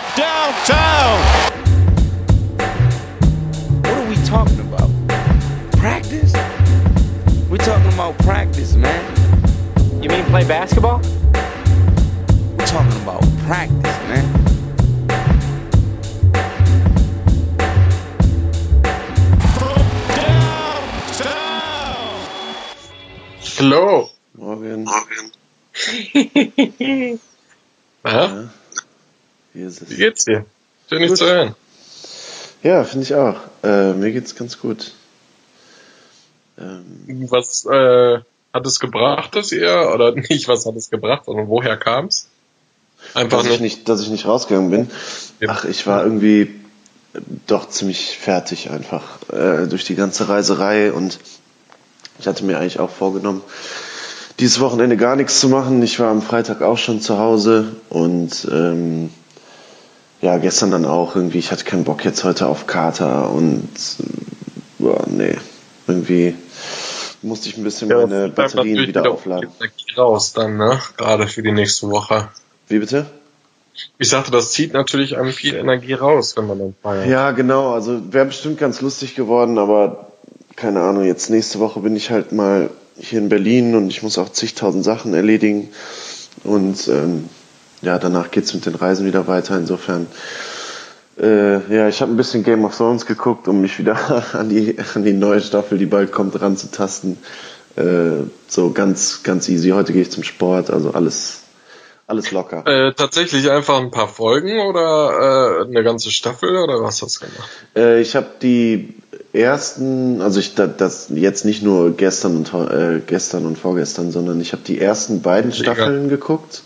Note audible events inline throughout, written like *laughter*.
from downtown. What are we talking about? Practice? We're talking about practice, man. You mean play basketball? We're talking about practice, man. From downtown. Hallo. Morgen. Na, *laughs* uh-huh. Ist wie geht's dir? Schön, dich zu hören. Ja, finde ich auch. Äh, mir geht's ganz gut. Ähm, Was äh, hat es gebracht, dass ihr, oder *laughs* nicht, was hat es gebracht, sondern woher kam's? Einfach dass, ich nicht. nicht, dass ich nicht rausgegangen bin. Ja. Ach, ich war irgendwie äh, doch ziemlich fertig einfach äh, durch die ganze Reiserei und ich hatte mir eigentlich auch vorgenommen, dieses Wochenende gar nichts zu machen. Ich war am Freitag auch schon zu Hause und ähm, ja, gestern dann auch irgendwie, ich hatte keinen Bock jetzt heute auf Kater und boah, nee, irgendwie musste ich ein bisschen Ja, meine Batterien wieder wieder aufladen. Energie raus dann, ne? Gerade für die nächste Woche. Wie bitte? Ich sagte, das zieht natürlich einem viel Energie raus, wenn man dann feiert. Ja, genau. Also wäre bestimmt ganz lustig geworden, aber keine Ahnung. Jetzt nächste Woche bin ich halt mal hier in Berlin und ich muss auch zigtausend Sachen erledigen. Und ähm, ja, danach geht's mit den Reisen wieder weiter. Insofern, äh, ja, ich habe ein bisschen Game of Thrones geguckt, um mich wieder *laughs* an die, an die neue Staffel, die bald kommt, ranzutasten. Äh, so ganz, ganz easy. Heute gehe ich zum Sport, also alles, alles locker. Äh, tatsächlich einfach ein paar Folgen oder äh, eine ganze Staffel oder was hast du gemacht? Äh, ich habe die ersten, also ich da- das jetzt nicht nur gestern und äh, gestern und vorgestern, sondern ich habe die ersten beiden Mega. Staffeln geguckt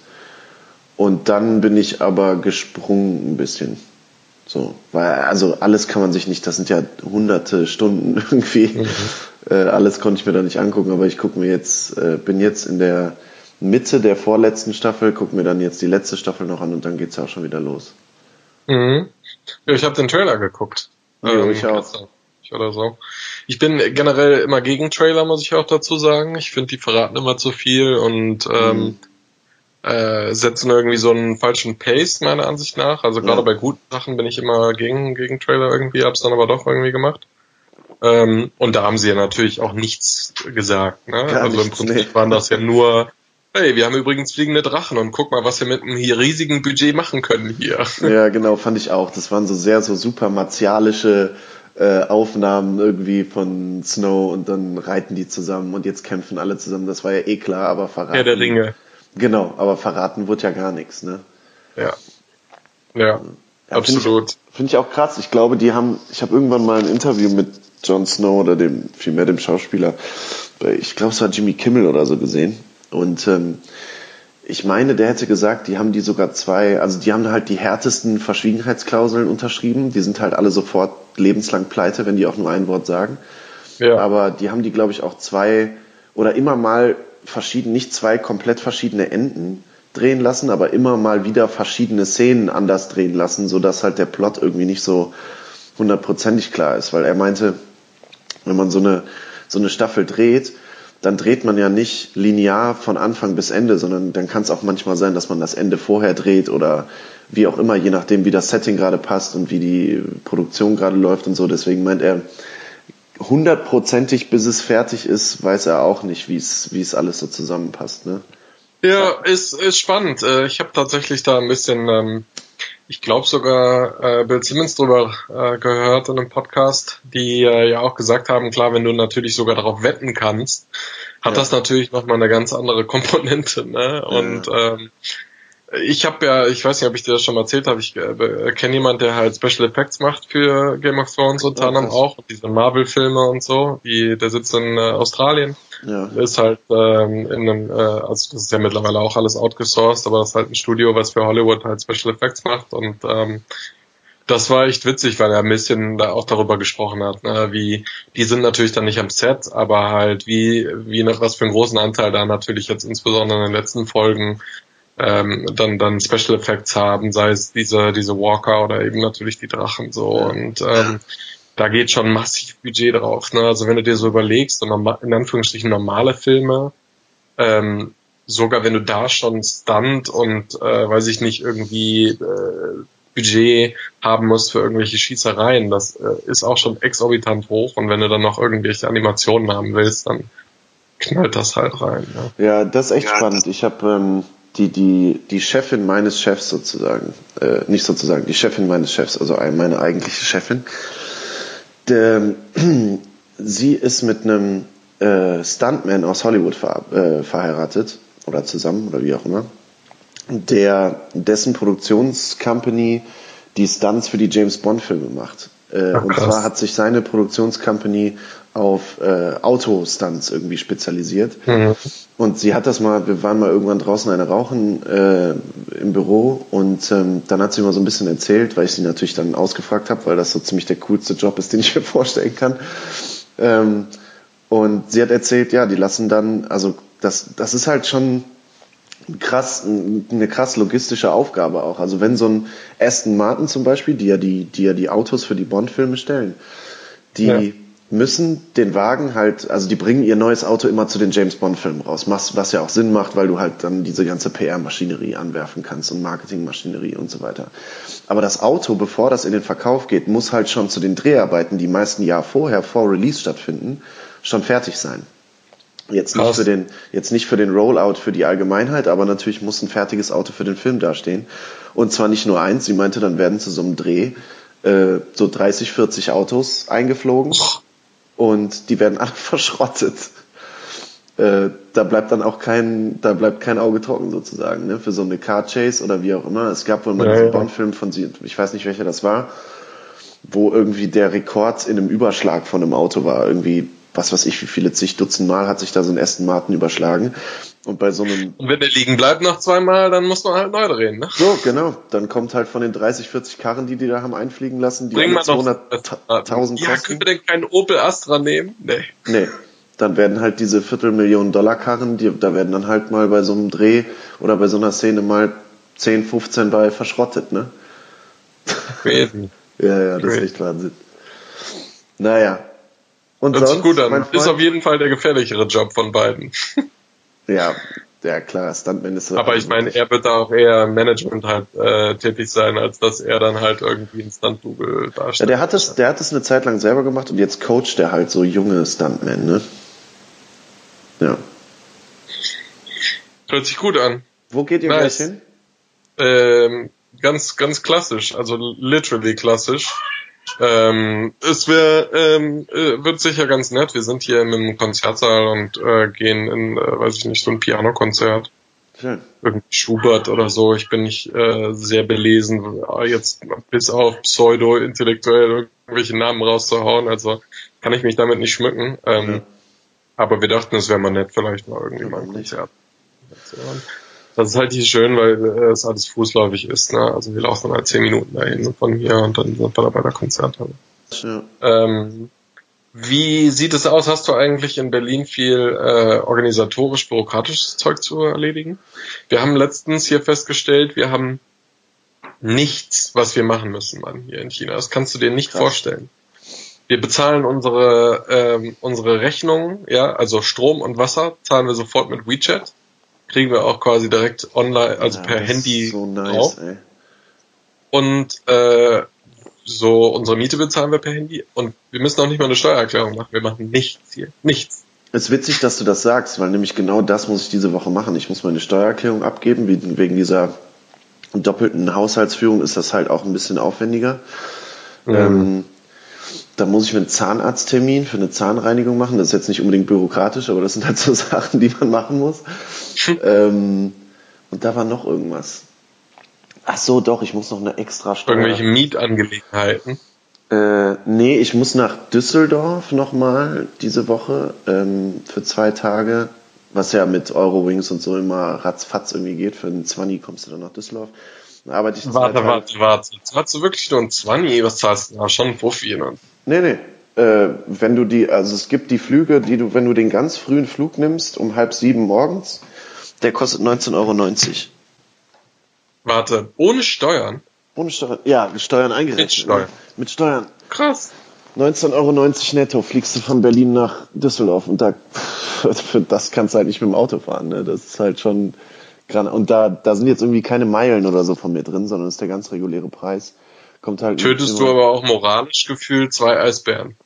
und dann bin ich aber gesprungen ein bisschen. So, weil also alles kann man sich nicht, das sind ja hunderte Stunden *laughs* irgendwie. Äh, alles konnte ich mir da nicht angucken, aber ich gucke mir jetzt, äh, bin jetzt in der Mitte der vorletzten Staffel, gucke mir dann jetzt die letzte Staffel noch an und dann geht's ja auch schon wieder los. Mhm. Ja, ich habe den Trailer geguckt. Ja, ich auch. Oder so. Ich bin generell immer gegen Trailer, muss ich auch dazu sagen. Ich finde, die verraten immer zu viel und ähm, äh, setzen irgendwie so einen falschen Pace, meiner Ansicht nach. Also gerade Ja. bei guten Sachen bin ich immer gegen, gegen Trailer irgendwie, hab's dann aber doch irgendwie gemacht. Ähm, und da haben sie ja natürlich auch nichts gesagt. Ne? Gar also im nichts, Prinzip nee. waren das ja nur, hey, wir haben übrigens fliegende Drachen und guck mal, was wir mit einem hier riesigen Budget machen können hier. *laughs* Ja, genau, fand ich auch. Das waren so sehr so super martialische äh, Aufnahmen irgendwie von Snow und dann reiten die zusammen und jetzt kämpfen alle zusammen. Das war ja eh klar, aber verraten. Herr der Ringe. Genau, aber verraten wurde ja gar nichts, ne? Ja. Ja, Ja, absolut. Finde ich auch krass. Ich glaube, die haben, ich habe irgendwann mal ein Interview mit Jon Snow oder dem, vielmehr dem Schauspieler, ich glaube, es war Jimmy Kimmel oder so gesehen. Und ähm, ich meine, der hätte gesagt, die haben die sogar zwei, also die haben halt die härtesten Verschwiegenheitsklauseln unterschrieben. Die sind halt alle sofort lebenslang pleite, wenn die auch nur ein Wort sagen. Ja. Aber die haben die, glaube ich, auch zwei oder immer mal verschieden, nicht zwei komplett verschiedene Enden drehen lassen, aber immer mal wieder verschiedene Szenen anders drehen lassen, sodass halt der Plot irgendwie nicht so hundertprozentig klar ist. Weil er meinte, wenn man so eine, so eine Staffel dreht, dann dreht man ja nicht linear von Anfang bis Ende, sondern dann kann es auch manchmal sein, dass man das Ende vorher dreht oder wie auch immer, je nachdem, wie das Setting gerade passt und wie die Produktion gerade läuft und so. Deswegen meint er, hundertprozentig, bis es fertig ist, weiß er auch nicht, wie es wie es alles so zusammenpasst. Ne? Ja, ist, ist spannend. Äh, Ich habe tatsächlich da ein bisschen, ähm, ich glaube sogar äh, Bill Simmons drüber äh, gehört in einem Podcast, die äh, ja auch gesagt haben, klar, wenn du natürlich sogar darauf wetten kannst, hat Ja. das natürlich nochmal eine ganz andere Komponente. Ne? Und ähm, ich habe ja, ich weiß nicht, ob ich dir das schon mal erzählt habe, ich äh, kenne jemand, der halt Special Effects macht für Game of Thrones unter Ja, anderem krass. auch, diese Marvel-Filme und so, die, der sitzt in äh, Australien Ja. ist halt ähm, in einem, äh, also das ist ja mittlerweile auch alles outgesourced, aber das ist halt ein Studio, was für Hollywood halt Special Effects macht und ähm, das war echt witzig, weil er ein bisschen da auch darüber gesprochen hat, ne, wie die sind natürlich dann nicht am Set, aber halt wie wie noch was für einen großen Anteil da natürlich jetzt insbesondere in den letzten Folgen ähm, dann dann Special Effects haben, sei es diese diese Walker oder eben natürlich die Drachen so Ja. und ähm, da geht schon massiv Budget drauf. Ne? Also wenn du dir so überlegst, so in Anführungsstrichen normale Filme, ähm, sogar wenn du da schon Stunt und äh, weiß ich nicht irgendwie äh, Budget haben musst für irgendwelche Schießereien. Das äh, ist auch schon exorbitant hoch und wenn du dann noch irgendwelche Animationen haben willst, dann knallt das halt rein. Ja, Ja, das ist echt spannend. Ich habe ähm, die, die, die Chefin meines Chefs sozusagen, äh, nicht sozusagen, die Chefin meines Chefs, also ein- meine eigentliche Chefin, der, *clears throat* sie ist mit einem äh, Stuntman aus Hollywood ver, äh, verheiratet oder zusammen oder wie auch immer, der dessen Produktionscompany die Stunts für die James Bond Filme macht. Äh, Ach, und zwar hat sich seine Produktionscompany auf äh, Autostunts irgendwie spezialisiert. Und sie hat das mal, wir waren mal irgendwann draußen eine rauchen äh, im Büro und ähm, dann hat sie mal so ein bisschen erzählt, weil ich sie natürlich dann ausgefragt habe, weil das so ziemlich der coolste Job ist, *laughs* den ich mir vorstellen kann. Ähm, und sie hat erzählt, ja, die lassen dann, also das, das ist halt schon krass, eine krass logistische Aufgabe auch. Also wenn so ein Aston Martin zum Beispiel, die ja die, die ja die Autos für die Bond-Filme stellen, die Ja. Müssen den Wagen halt, also die bringen ihr neues Auto immer zu den James Bond-Filmen raus, was, was ja auch Sinn macht, weil du halt dann diese ganze PR-Maschinerie anwerfen kannst und Marketing-Maschinerie und so weiter. Aber das Auto, bevor das in den Verkauf geht, muss halt schon zu den Dreharbeiten, die meist ein Jahr vorher, vor Release stattfinden, schon fertig sein. Jetzt nicht Krass. für den, jetzt nicht für den Rollout für die Allgemeinheit, aber natürlich muss ein fertiges Auto für den Film dastehen. Und zwar nicht nur eins, sie meinte, dann werden zu so einem Dreh äh, so 30, 40 Autos eingeflogen und die werden alle *laughs* verschrottet. Äh, da bleibt dann auch kein, da bleibt kein Auge trocken sozusagen, ne? Für so eine Car Chase oder wie auch immer. Es gab wohl mal Ja, diesen ja. Bond-Film von sie, ich weiß nicht welcher das war, wo irgendwie der Rekord in einem Überschlag von einem Auto war. Irgendwie, was weiß ich, wie viele zig Dutzend Mal hat sich da so ein Aston Martin überschlagen. Und bei so einem, Und wenn der liegen bleibt nach zweimal, dann muss man halt neu drehen, ne? so, genau, dann kommt halt von den 30, 40 Karren, die die da haben einfliegen lassen, die Bring alle mal noch 200.000 Ja, können wir denn keinen Opel Astra nehmen? Nee. Nee. Dann werden halt diese Viertelmillionen Dollar Karren, die, da werden dann halt mal bei so einem Dreh oder bei so einer Szene mal 10, 15 bei verschrottet, ne? Crazy. *laughs* Ja, ja, das ist Great. echt Wahnsinn. Naja. Und Hört sich sonst, gut an. mein Ist Freund? auf jeden Fall der gefährlichere Job von beiden. *laughs* Ja, ja klar, Stuntman ist so. Aber ich meine, er wird da auch eher im Management halt äh, tätig sein, als dass er dann halt irgendwie ein Stunt-Double Ja, darstellt. der hat es, der hat es eine Zeit lang selber gemacht und jetzt coacht er halt so junge Stuntmen, ne? Ja. Hört sich gut an. Wo geht ihr Nice. gleich hin? Ähm, ganz, ganz klassisch, also literally klassisch. Ähm, es wär, ähm, äh, wird sicher ganz nett. Wir sind hier in einem Konzertsaal und äh, gehen in, äh, weiß ich nicht, so ein Pianokonzert. Schön. Irgendwie Schubert oder so. Ich bin nicht äh, sehr belesen, jetzt bis auf pseudo-intellektuell irgendwelche Namen rauszuhauen. Also kann ich mich damit nicht schmücken. Ähm, Ja. Aber wir dachten, es wäre mal nett, vielleicht mal irgendwie mal ein? Konzert. Das ist halt hier schön, weil äh, es alles fußläufig ist. Ne? Also wir laufen halt zehn Minuten dahin von hier und dann sind wir da bei der Konzerthalle. Ja. Ähm, wie sieht es aus? Hast du eigentlich in Berlin viel äh, organisatorisch-bürokratisches Zeug zu erledigen? Wir haben letztens hier festgestellt, wir haben nichts, was wir machen müssen, Mann, hier in China. Das kannst du dir nicht Krass. vorstellen. Wir bezahlen unsere ähm, unsere Rechnungen, ja, also Strom und Wasser zahlen wir sofort mit WeChat, kriegen wir auch quasi direkt online, also Ja, per Handy So nice, drauf. ey. Und äh, so unsere Miete bezahlen wir per Handy und wir müssen auch nicht mal eine Steuererklärung machen. Wir machen nichts hier. Nichts. Es ist witzig, dass du das sagst, weil nämlich genau das muss ich diese Woche machen. Ich muss meine Steuererklärung abgeben. Wegen dieser doppelten Haushaltsführung ist das halt auch ein bisschen aufwendiger. Ähm, da muss ich mir einen Zahnarzttermin für eine Zahnreinigung machen. Das ist jetzt nicht unbedingt bürokratisch, aber das sind halt so *laughs* Sachen, die man machen muss. *laughs* ähm, und da war noch irgendwas. Ach so, doch, ich muss noch eine extra Steuer. Irgendwelche Mietangelegenheiten. Äh, nee, ich muss nach Düsseldorf nochmal diese Woche ähm, für zwei Tage, was ja mit Eurowings und so immer ratzfatz irgendwie geht. Für einen 20 kommst du dann nach Düsseldorf. Arbeite ich zwei Warte, warte, warte. Zahlst du wirklich nur ein 20? Was zahlst du? Ja, schon ein Fuffi. Ne? Nee, nee. Äh, wenn du die, also es gibt die Flüge, die du, wenn du den ganz frühen Flug nimmst, um halb sieben morgens, der kostet 19,90 Euro. Warte, ohne Steuern? Ohne Steuern, ja, mit Steuern eingerechnet. Mit Steuern. ne? Mit Steuern. Krass. 19,90 Euro netto fliegst du von Berlin nach Düsseldorf und da für *laughs* das kannst du halt nicht mit dem Auto fahren. Ne? Das ist halt schon Und da, da sind jetzt irgendwie keine Meilen oder so von mir drin, sondern ist der ganz reguläre Preis. Kommt halt Tötest du aber auch moralisch gefühlt zwei Eisbären?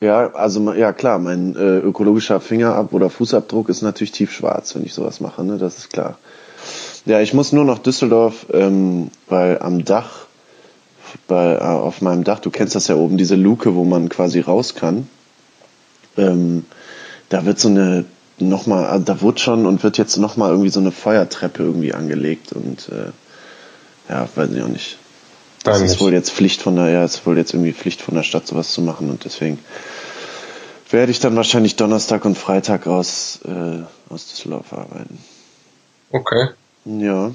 Ja, also ja klar, mein äh, ökologischer Fingerab- oder Fußabdruck ist natürlich tiefschwarz, wenn ich sowas mache, ne? Das ist klar. Ja, ich muss nur nach Düsseldorf, ähm, weil am Dach, bei, äh, auf meinem Dach, du kennst das ja oben, diese Luke, wo man quasi raus kann. Ähm, da wird so eine nochmal, da wurde schon und wird jetzt nochmal irgendwie so eine Feuertreppe irgendwie angelegt und äh, ja, weiß ich auch nicht. Das Nein, ist nicht. wohl jetzt Pflicht von der, ja, ist wohl jetzt irgendwie Pflicht von der Stadt, sowas zu machen und deswegen werde ich dann wahrscheinlich Donnerstag und Freitag aus, äh, aus Düsseldorf arbeiten. Okay. Ja.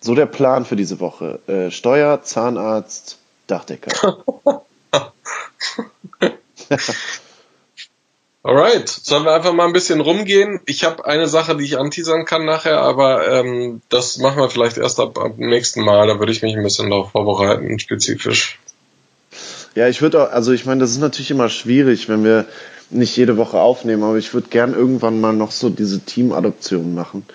So der Plan für diese Woche. Äh, Steuer, Zahnarzt, Dachdecker. *laughs* *laughs* Alright, sollen wir einfach mal ein bisschen rumgehen? Ich habe eine Sache, die ich anteasern kann nachher, aber ähm, das machen wir vielleicht erst ab, ab dem nächsten Mal. Da würde ich mich ein bisschen darauf vorbereiten, spezifisch. Ja, ich würde auch, also ich meine, das ist natürlich immer schwierig, wenn wir nicht jede Woche aufnehmen, aber ich würde gern irgendwann mal noch so diese Teamadoption machen.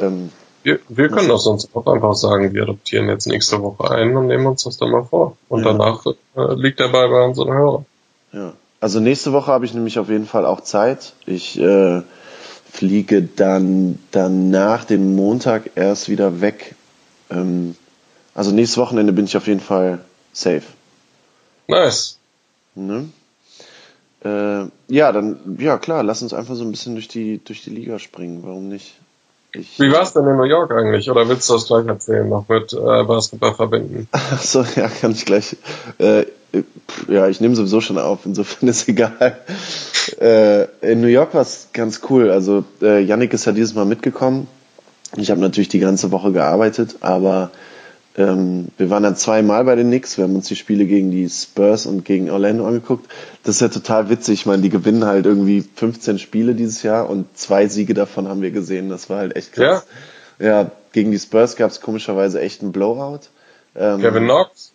Ähm, Wir, wir können doch sonst auch einfach sagen, wir adoptieren jetzt nächste Woche ein und nehmen uns das dann mal vor. Und Ja. danach äh, liegt der Ball bei unseren Hörern. ja. Also nächste Woche habe ich nämlich auf jeden Fall auch Zeit. Ich äh, fliege dann danach den Montag erst wieder weg. Ähm, also nächstes Wochenende bin ich auf jeden Fall safe. Nice. Ne? Äh, ja, dann, ja klar, lass uns einfach so ein bisschen durch die, durch die Liga springen. Warum nicht? Ich, Wie war's denn in New York eigentlich? Oder willst du das gleich erzählen, noch mit äh, Basketball verbinden? Ach so, ja, kann ich gleich. Äh, ja, ich nehme sowieso schon auf, insofern ist egal. Äh, in New York war es ganz cool. Also äh, Yannick ist ja dieses Mal mitgekommen. Ich habe natürlich die ganze Woche gearbeitet, aber ähm, wir waren dann zweimal bei den Knicks. Wir haben uns die Spiele gegen die Spurs und gegen Orlando angeguckt. Das ist ja total witzig. Ich meine, die gewinnen halt irgendwie 15 Spiele dieses Jahr und zwei Siege davon haben wir gesehen. Das war halt echt krass. Ja, ja gegen die Spurs gab es komischerweise echt einen Blowout. Ähm, Kevin Knox?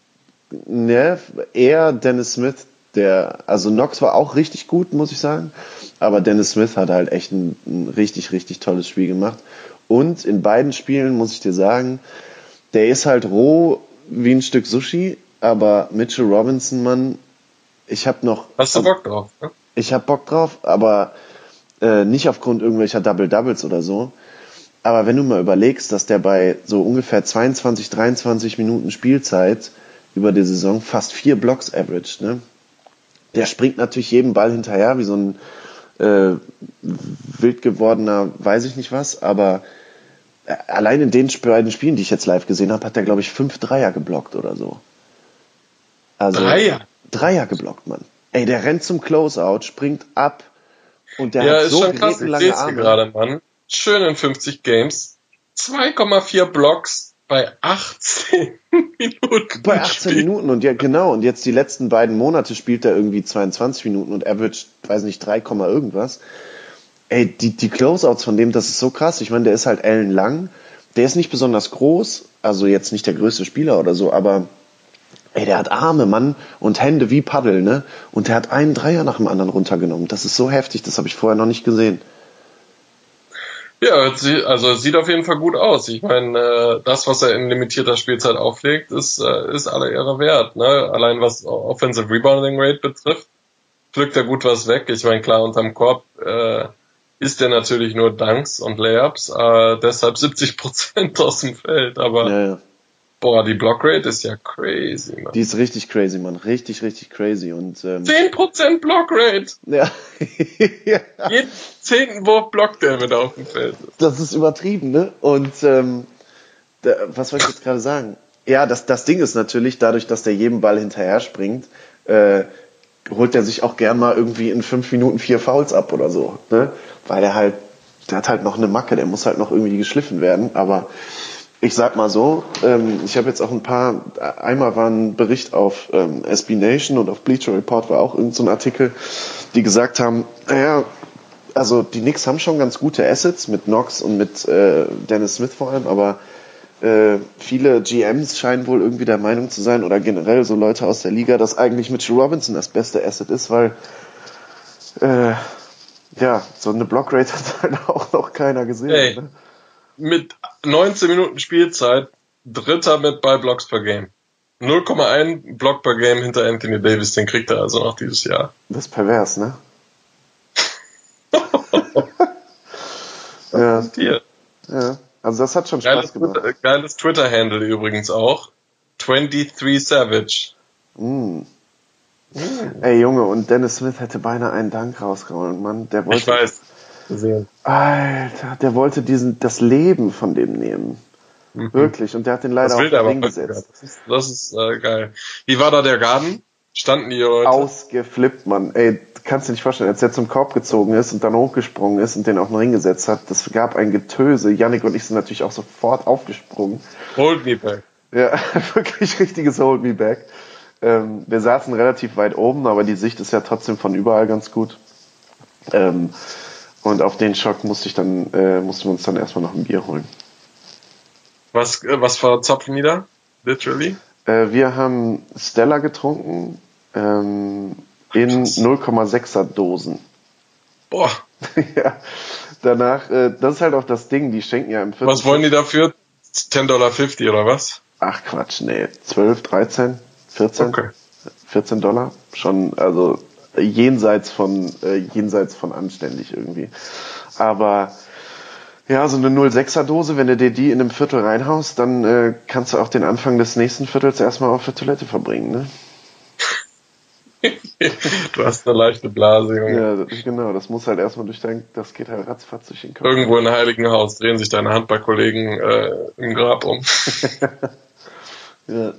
Ne, eher Dennis Smith, der, also Knox war auch richtig gut, muss ich sagen, aber Dennis Smith hat halt echt ein, ein richtig, richtig tolles Spiel gemacht. Und in beiden Spielen muss ich dir sagen, der ist halt roh wie ein Stück Sushi, aber Mitchell Robinson, Mann, ich hab noch, Hast du Bock drauf? Ne? ich hab Bock drauf, aber äh, nicht aufgrund irgendwelcher Double Doubles oder so. Aber wenn du mal überlegst, dass der bei so ungefähr 22, 23 Minuten Spielzeit über die Saison fast vier Blocks averaged, ne? Der springt natürlich jedem Ball hinterher, wie so ein äh, wild gewordener, weiß ich nicht was, aber äh, allein in den beiden Spielen, die ich jetzt live gesehen habe, hat er, glaube ich, fünf Dreier geblockt oder so. Also, Dreier? Dreier geblockt, Mann. Ey, der rennt zum Closeout, springt ab und der ja, hat ist so schon krass. Ich sehe gerade, Mann. Schön in 50 Games. 2,4 Blocks bei 18 *laughs* Minuten. Bei 18 Spiel. Minuten und ja, genau. Und jetzt die letzten beiden Monate spielt er irgendwie 22 Minuten und average, weiß nicht, 3, Komma irgendwas. Ey, die, die Closeouts von dem, das ist so krass. Ich meine, der ist halt ellenlang. Der ist nicht besonders groß, also jetzt nicht der größte Spieler oder so, aber ey, der hat Arme, Mann, und Hände wie Paddel, ne? Und der hat einen Dreier nach dem anderen runtergenommen. Das ist so heftig, das habe ich vorher noch nicht gesehen. Ja, also sieht auf jeden Fall gut aus. Ich meine, äh, das, was er in limitierter Spielzeit auflegt, ist, äh, ist alle Ehre wert. Ne? Allein was Offensive Rebounding Rate betrifft, pflückt er gut was weg. Ich meine, klar, unterm Korb äh, ist er natürlich nur Dunks und Layups, äh, deshalb 70 Prozent *laughs* aus dem Feld. Aber Ja, ja. Boah, die Blockrate ist ja crazy, man. Die ist richtig crazy, Mann. Richtig, richtig crazy. Und ähm, 10 Prozent Blockrate! ja. *laughs* ja. Jeden zehnten Wurf blockt er, er auf dem Feld. Das ist übertrieben, ne? Und ähm, da, was wollte ich jetzt gerade sagen? Ja, das, das Ding ist natürlich, dadurch, dass der jedem Ball hinterher springt, äh, holt er sich auch gern mal irgendwie in fünf Minuten vier Fouls ab oder so, ne? Weil er halt, der hat halt noch eine Macke, der muss halt noch irgendwie geschliffen werden. Aber ich sag mal so, ähm, ich habe jetzt auch ein paar, einmal war ein Bericht auf ähm, SB Nation und auf Bleacher Report war auch irgendein so ein Artikel, die gesagt haben, naja, also die Knicks haben schon ganz gute Assets mit Knox und mit äh, Dennis Smith vor allem, aber äh, viele GMs scheinen wohl irgendwie der Meinung zu sein oder generell so Leute aus der Liga, dass eigentlich Mitchell Robinson das beste Asset ist, weil äh, ja, so eine Blockrate *laughs* hat halt auch noch keiner gesehen. Ey. Ne? Mit 19 Minuten Spielzeit Dritter mit bei Blocks per Game. 0,1 Block per Game hinter Anthony Davis, den kriegt er also noch dieses Jahr. Das ist pervers, ne? *laughs* ja, ja. Also das hat schon Geiles, Spaß gemacht. Twitter- geiles Twitter-Handle übrigens auch. 23 Savage. Mm. Ey Junge, und Dennis Smith hätte beinahe einen Dank rausgehauen, Mann. Der wollte, Ich weiß. Gesehen. Alter, der wollte diesen, das Leben von dem nehmen. Wirklich. Und der hat den leider Das auf den der Ring gesetzt. Das ist, das ist äh, geil. Wie war da der Garten? Standen die Leute? Ausgeflippt, Mann. Ey, kannst du dir nicht vorstellen, als er zum Korb gezogen ist und dann hochgesprungen ist und den auf den Ring gesetzt hat, das gab ein Getöse. Yannick und ich sind natürlich auch sofort aufgesprungen. Hold me back. Ja, *laughs* wirklich richtiges Hold Me Back. Ähm, wir saßen relativ weit oben, aber die Sicht ist ja trotzdem von überall ganz gut. Ähm, und auf den Schock musste ich dann, äh, mussten wir uns dann erstmal noch ein Bier holen. Was, äh, was verzapfen die da? Literally? Äh, wir haben Stella getrunken ähm, in 0,6er Dosen. Boah, *laughs* ja, danach, äh, das ist halt auch das Ding, die schenken ja im Viertel. was wollen die dafür? 10,50 Dollar oder was? Ach Quatsch, nee, 12, 13, 14, Okay. 14 Dollar. Schon, also jenseits von, äh, jenseits von anständig irgendwie. Aber ja, so eine 06er Dose, wenn du dir die in einem Viertel reinhaust, dann äh, kannst du auch den Anfang des nächsten Viertels erstmal auf der Toilette verbringen, ne? *laughs* du hast eine leichte Blase, Junge. Ja, das- genau, das muss halt erstmal durch dein, das geht halt ratzfatz durch den Kopf. Irgendwo in Heiligenhaus drehen sich deine Handballkollegen äh, im Grab um. *laughs* Ja.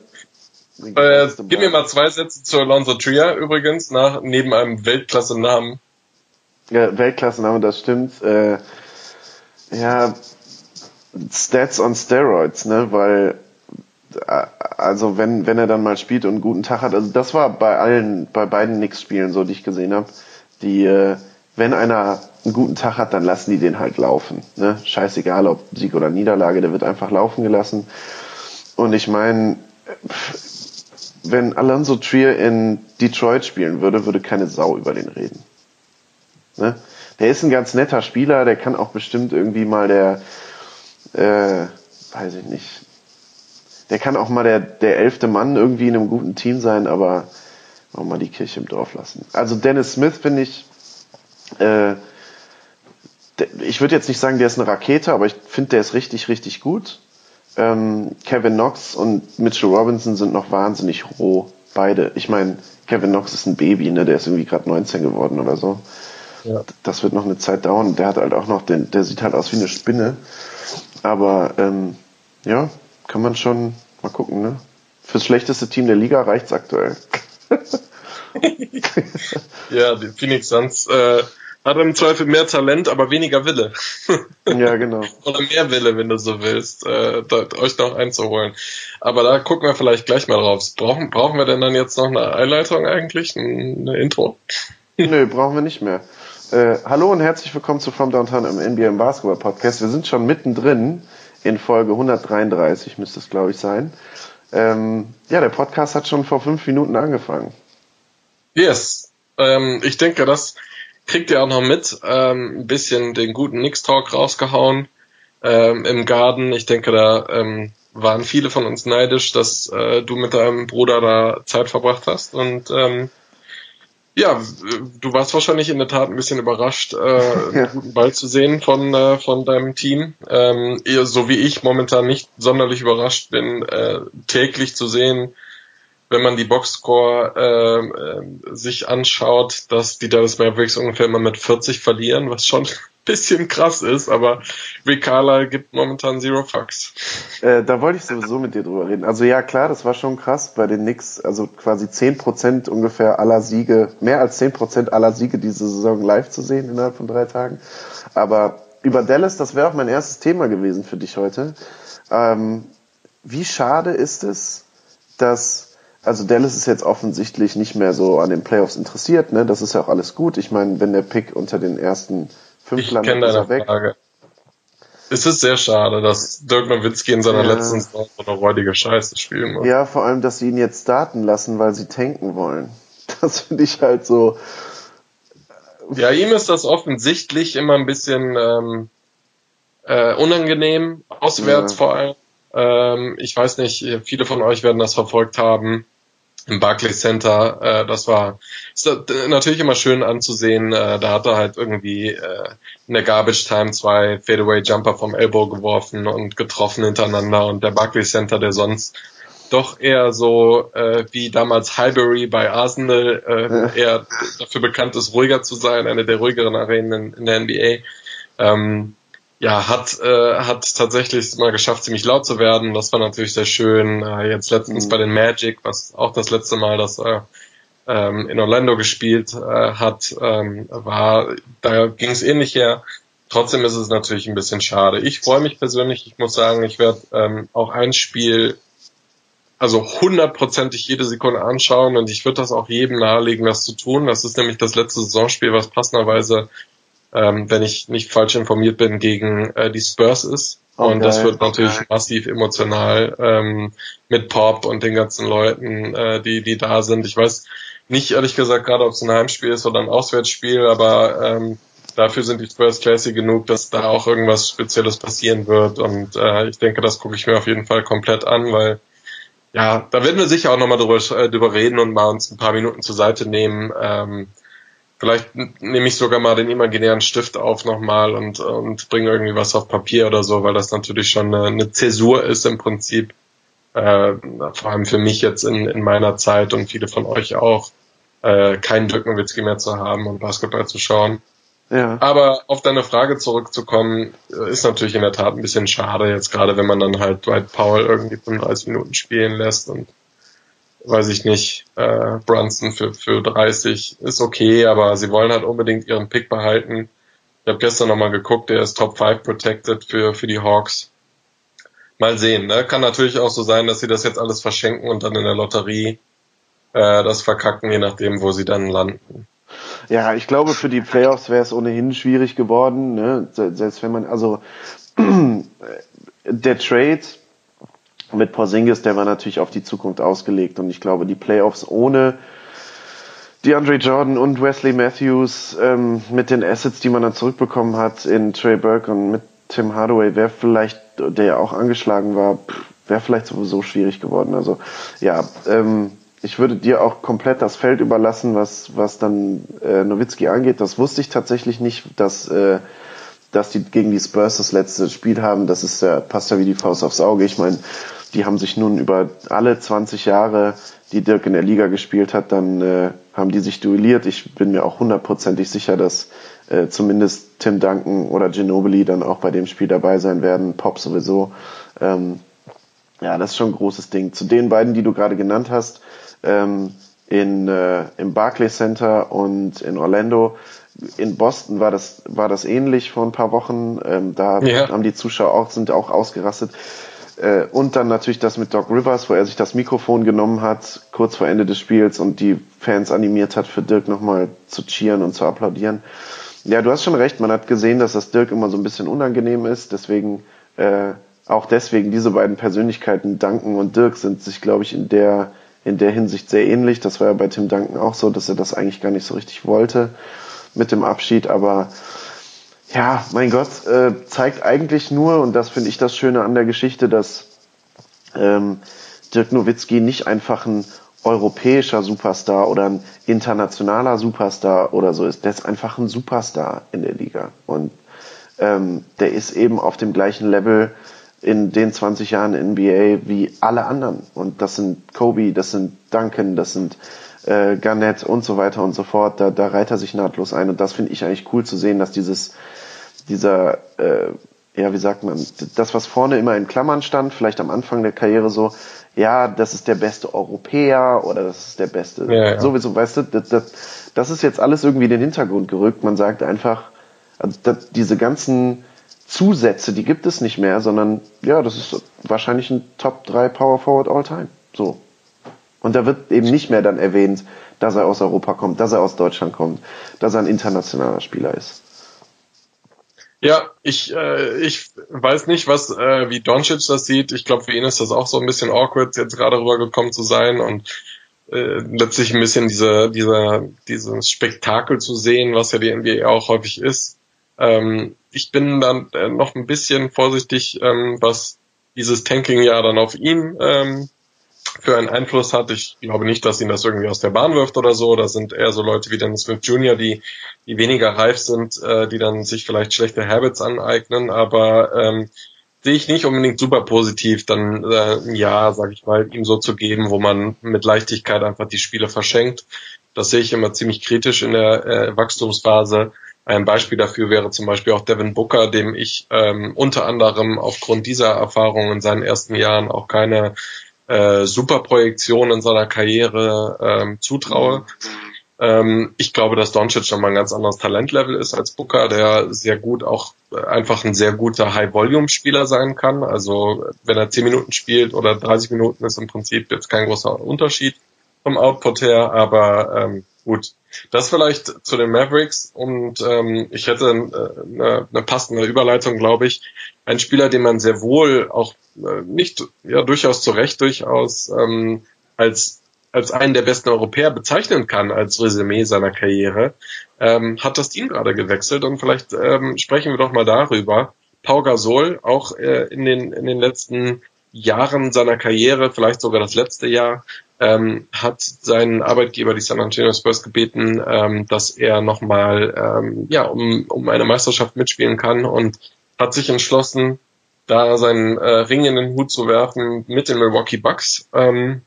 Äh, gib mir mal zwei Sätze zu Alonso Tria übrigens, nach, neben einem Weltklasse-Namen. Ja, Weltklassename, das stimmt. Äh, ja, Stats on Steroids, ne? Weil äh, also wenn wenn er dann mal spielt und einen guten Tag hat, also das war bei allen, bei beiden Knicks-Spielen so, die ich gesehen habe, die äh, wenn einer einen guten Tag hat, dann lassen die den halt laufen. Ne? Scheißegal, ob Sieg oder Niederlage, der wird einfach laufen gelassen. Und ich meine, wenn Alonso Trier in Detroit spielen würde, würde keine Sau über den reden. Ne? Der ist ein ganz netter Spieler, der kann auch bestimmt irgendwie mal der, äh, weiß ich nicht, der kann auch mal der, der elfte Mann irgendwie in einem guten Team sein, aber wir mal die Kirche im Dorf lassen. Also Dennis Smith finde ich, äh, ich würde jetzt nicht sagen, der ist eine Rakete, aber ich finde, der ist richtig, richtig gut. Ähm, Kevin Knox und Mitchell Robinson sind noch wahnsinnig roh, beide. Ich meine, Kevin Knox ist ein Baby, ne? Der ist irgendwie gerade 19 geworden oder so. Ja. Das wird noch eine Zeit dauern. Der hat halt auch noch den, der sieht halt aus wie eine Spinne. Aber ähm, ja, kann man schon mal gucken, ne? Fürs schlechteste Team der Liga reicht's aktuell. *laughs* *laughs* Ja, die Phoenix Suns äh, hat im Zweifel mehr Talent, aber weniger Wille. *laughs* ja, genau. Oder mehr Wille, wenn du so willst, äh, da, euch noch einzuholen. Aber da gucken wir vielleicht gleich mal drauf. Brauchen, brauchen wir denn dann jetzt noch eine Einleitung eigentlich? Eine Intro? *laughs* Nö, brauchen wir nicht mehr. Äh, hallo und herzlich willkommen zu From Downtown im NBA im Basketball Podcast. Wir sind schon mittendrin in Folge 133, müsste es glaube ich sein. Ähm, ja, der Podcast hat schon vor fünf Minuten angefangen. Yes. Ähm, ich denke, das kriegt ihr auch noch mit. Ähm, ein bisschen den guten Nix-Talk rausgehauen ähm, im Garden. Ich denke, da ähm, waren viele von uns neidisch, dass äh, du mit deinem Bruder da Zeit verbracht hast. Und ähm, ja, du warst wahrscheinlich in der Tat ein bisschen überrascht, äh, *laughs* einen guten Ball zu sehen von, äh, von deinem Team. Ähm, eher so wie ich momentan nicht sonderlich überrascht bin, äh, täglich zu sehen, wenn man die Boxscore äh, sich anschaut, dass die Dallas Mavericks ungefähr immer mit 40 verlieren, was schon *laughs* ein bisschen krass ist, aber Rick Carlisle gibt momentan Zero Fucks. Äh, da wollte ich sowieso mit dir drüber reden. Also ja, klar, das war schon krass bei den Knicks. Also quasi 10% ungefähr aller Siege, mehr als 10% aller Siege diese Saison live zu sehen innerhalb von drei Tagen. Aber über Dallas, das wäre auch mein erstes Thema gewesen für dich heute. Ähm, wie schade ist es, dass also Dallas ist jetzt offensichtlich nicht mehr so an den Playoffs interessiert, ne? Das ist ja auch alles gut. Ich meine, wenn der Pick unter den ersten fünf landet, ist er weg. Frage. Es ist sehr schade, dass Dirk Nowitzki in seiner Ja. letzten Saison so eine räudige Scheiße spielen muss. Ja, vor allem, dass sie ihn jetzt starten lassen, weil sie tanken wollen. *laughs* Das finde ich halt so. Ja, ihm ist das offensichtlich immer ein bisschen, ähm, äh, unangenehm, auswärts Ja. vor allem. Ähm, ich weiß nicht, viele von euch werden das verfolgt haben im Barclays Center. Äh, das war ist natürlich immer schön anzusehen. Äh, da hat er halt irgendwie äh, in der Garbage Time zwei Fadeaway Jumper vom Elbow geworfen und getroffen hintereinander und der Barclays Center, der sonst doch eher so äh, wie damals Highbury bei Arsenal äh, eher dafür bekannt ist, ruhiger zu sein, eine der ruhigeren Arenen in, in der NBA. Ähm, ja, hat, äh, hat tatsächlich mal geschafft, ziemlich laut zu werden. Das war natürlich sehr schön. Äh, jetzt letztens Mhm. bei den Magic, was auch das letzte Mal, dass er ähm, in Orlando gespielt äh, hat, ähm, war, da ging es ähnlich her. Trotzdem ist es natürlich ein bisschen schade. Ich freue mich persönlich, ich muss sagen, ich werde ähm, auch ein Spiel also hundertprozentig jede Sekunde anschauen und ich würde das auch jedem nahelegen, das zu tun. Das ist nämlich das letzte Saisonspiel, was passenderweise, ähm, wenn ich nicht falsch informiert bin, gegen äh, die Spurs ist. Oh, und das wird natürlich massiv emotional ähm, mit Pop und den ganzen Leuten, äh, die, die da sind. Ich weiß nicht ehrlich gesagt gerade, ob es ein Heimspiel ist oder ein Auswärtsspiel, aber ähm, dafür sind die Spurs classy genug, dass da auch irgendwas Spezielles passieren wird. Und äh, ich denke, das gucke ich mir auf jeden Fall komplett an, weil ja, da werden wir sicher auch nochmal drüber, äh, drüber reden und mal uns ein paar Minuten zur Seite nehmen. Ähm, vielleicht nehme ich sogar mal den imaginären Stift auf nochmal und, und bringe irgendwie was auf Papier oder so, weil das natürlich schon eine, eine Zäsur ist im Prinzip. Äh, vor allem für mich jetzt in, in meiner Zeit und viele von euch auch, äh, keinen Dirk Nowitzki mehr zu haben und Basketball zu schauen. Ja. Aber auf deine Frage zurückzukommen, äh, ist natürlich in der Tat ein bisschen schade, jetzt gerade wenn man dann halt Dwight Powell irgendwie 35 Minuten spielen lässt und weiß ich nicht, äh, Brunson für, für 30 ist okay, aber sie wollen halt unbedingt ihren Pick behalten. Ich habe gestern nochmal geguckt, der ist Top 5 protected für, für die Hawks. Mal sehen, ne? Kann natürlich auch so sein, dass sie das jetzt alles verschenken und dann in der Lotterie äh, das verkacken, je nachdem, wo sie dann landen. Ja, ich glaube, für die Playoffs wäre es ohnehin schwierig geworden, ne? Se- Selbst wenn man, also *clears throat* der Trade mit Porzingis, der war natürlich auf die Zukunft ausgelegt und ich glaube, die Playoffs ohne DeAndre Jordan und Wesley Matthews ähm, mit den Assets, die man dann zurückbekommen hat in Trey Burke und mit Tim Hardaway, wäre vielleicht, der ja auch angeschlagen war, wäre vielleicht sowieso schwierig geworden. Also ja, ähm, ich würde dir auch komplett das Feld überlassen, was, was dann äh, Nowitzki angeht. Das wusste ich tatsächlich nicht, dass, äh, dass die gegen die Spurs das letzte Spiel haben. Das ist ja, passt ja wie die Faust aufs Auge. Ich meine, die haben sich nun über alle 20 Jahre, die Dirk in der Liga gespielt hat, dann äh, haben die sich duelliert. Ich bin mir auch hundertprozentig sicher, dass äh, zumindest Tim Duncan oder Ginobili dann auch bei dem Spiel dabei sein werden. Pop sowieso. Ähm, ja, das ist schon ein großes Ding. Zu den beiden, die du gerade genannt hast, ähm, in, äh, im Barclays Center und in Orlando. In Boston war das, war das ähnlich vor ein paar Wochen. Ähm, da Ja. haben die Zuschauer auch, sind auch ausgerastet. Äh, und dann natürlich das mit Doc Rivers, wo er sich das Mikrofon genommen hat, kurz vor Ende des Spiels und die Fans animiert hat, für Dirk nochmal zu cheeren und zu applaudieren. Ja, du hast schon recht, man hat gesehen, dass das Dirk immer so ein bisschen unangenehm ist, deswegen, äh, auch deswegen diese beiden Persönlichkeiten, Duncan und Dirk, sind sich, glaube ich, in der, in der Hinsicht sehr ähnlich. Das war ja bei Tim Duncan auch so, dass er das eigentlich gar nicht so richtig wollte mit dem Abschied, aber ja, mein Gott, äh, zeigt eigentlich nur, und das finde ich das Schöne an der Geschichte, dass ähm, Dirk Nowitzki nicht einfach ein europäischer Superstar oder ein internationaler Superstar oder so ist. Der ist einfach ein Superstar in der Liga. Und ähm, der ist eben auf dem gleichen Level in den 20 Jahren NBA wie alle anderen. Und das sind Kobe, das sind Duncan, das sind äh, Garnett und so weiter und so fort. Da, da reiht er sich nahtlos ein. Und das finde ich eigentlich cool zu sehen, dass dieses, dieser, äh, ja, wie sagt man, das, was vorne immer in Klammern stand, vielleicht am Anfang der Karriere so, ja, das ist der beste Europäer oder das ist der beste, Ja, ja. sowieso, weißt du, das, das, das ist jetzt alles irgendwie in den Hintergrund gerückt. Man sagt einfach, also das, diese ganzen Zusätze, die gibt es nicht mehr, sondern ja, das ist wahrscheinlich ein Top 3 Power Forward All Time. So. Und da wird eben nicht mehr dann erwähnt, dass er aus Europa kommt, dass er aus Deutschland kommt, dass er ein internationaler Spieler ist. Ja, ich, äh, ich weiß nicht, was äh, wie Doncic das sieht. Ich glaube, für ihn ist das auch so ein bisschen awkward, jetzt gerade rübergekommen zu sein und äh, letztlich ein bisschen diese, dieser, dieses Spektakel zu sehen, was ja die NBA auch häufig ist. Ähm, ich bin dann äh, noch ein bisschen vorsichtig, ähm, was dieses Tanking-Jahr dann auf ihn ähm, für einen Einfluss hat. Ich glaube nicht, dass ihn das irgendwie aus der Bahn wirft oder so. Da sind eher so Leute wie Dennis Smith Jr., die, die weniger reif sind, äh, die dann sich vielleicht schlechte Habits aneignen. Aber ähm, sehe ich nicht unbedingt super positiv, dann äh, Jahr, sag ich mal, ihm so zu geben, wo man mit Leichtigkeit einfach die Spiele verschenkt. Das sehe ich immer ziemlich kritisch in der äh, Wachstumsphase. Ein Beispiel dafür wäre zum Beispiel auch Devin Booker, dem ich ähm, unter anderem aufgrund dieser Erfahrung in seinen ersten Jahren auch keine äh, Superprojektion in seiner Karriere ähm, zutraue. Ähm, ich glaube, dass Doncic nochmal ein ganz anderes Talentlevel ist als Booker, der sehr gut auch äh, einfach ein sehr guter High-Volume-Spieler sein kann. Also wenn er 10 Minuten spielt oder 30 Minuten ist im Prinzip jetzt kein großer Unterschied vom Output her, aber ähm, gut. Das vielleicht zu den Mavericks und ähm, ich hätte äh, eine, eine passende Überleitung, glaube ich. Ein Spieler, den man sehr wohl auch äh, nicht, ja durchaus zu Recht durchaus ähm, als als einen der besten Europäer bezeichnen kann als Resümee seiner Karriere, ähm, hat das Team gerade gewechselt und vielleicht ähm, sprechen wir doch mal darüber. Pau Gasol auch äh, in den in den letzten Jahren seiner Karriere, vielleicht sogar das letzte Jahr, ähm, hat seinen Arbeitgeber, die San Antonio Spurs, gebeten, ähm, dass er nochmal ähm, ja, um, um eine Meisterschaft mitspielen kann und hat sich entschlossen, da seinen äh, Ring in den Hut zu werfen mit den Milwaukee Bucks, ähm,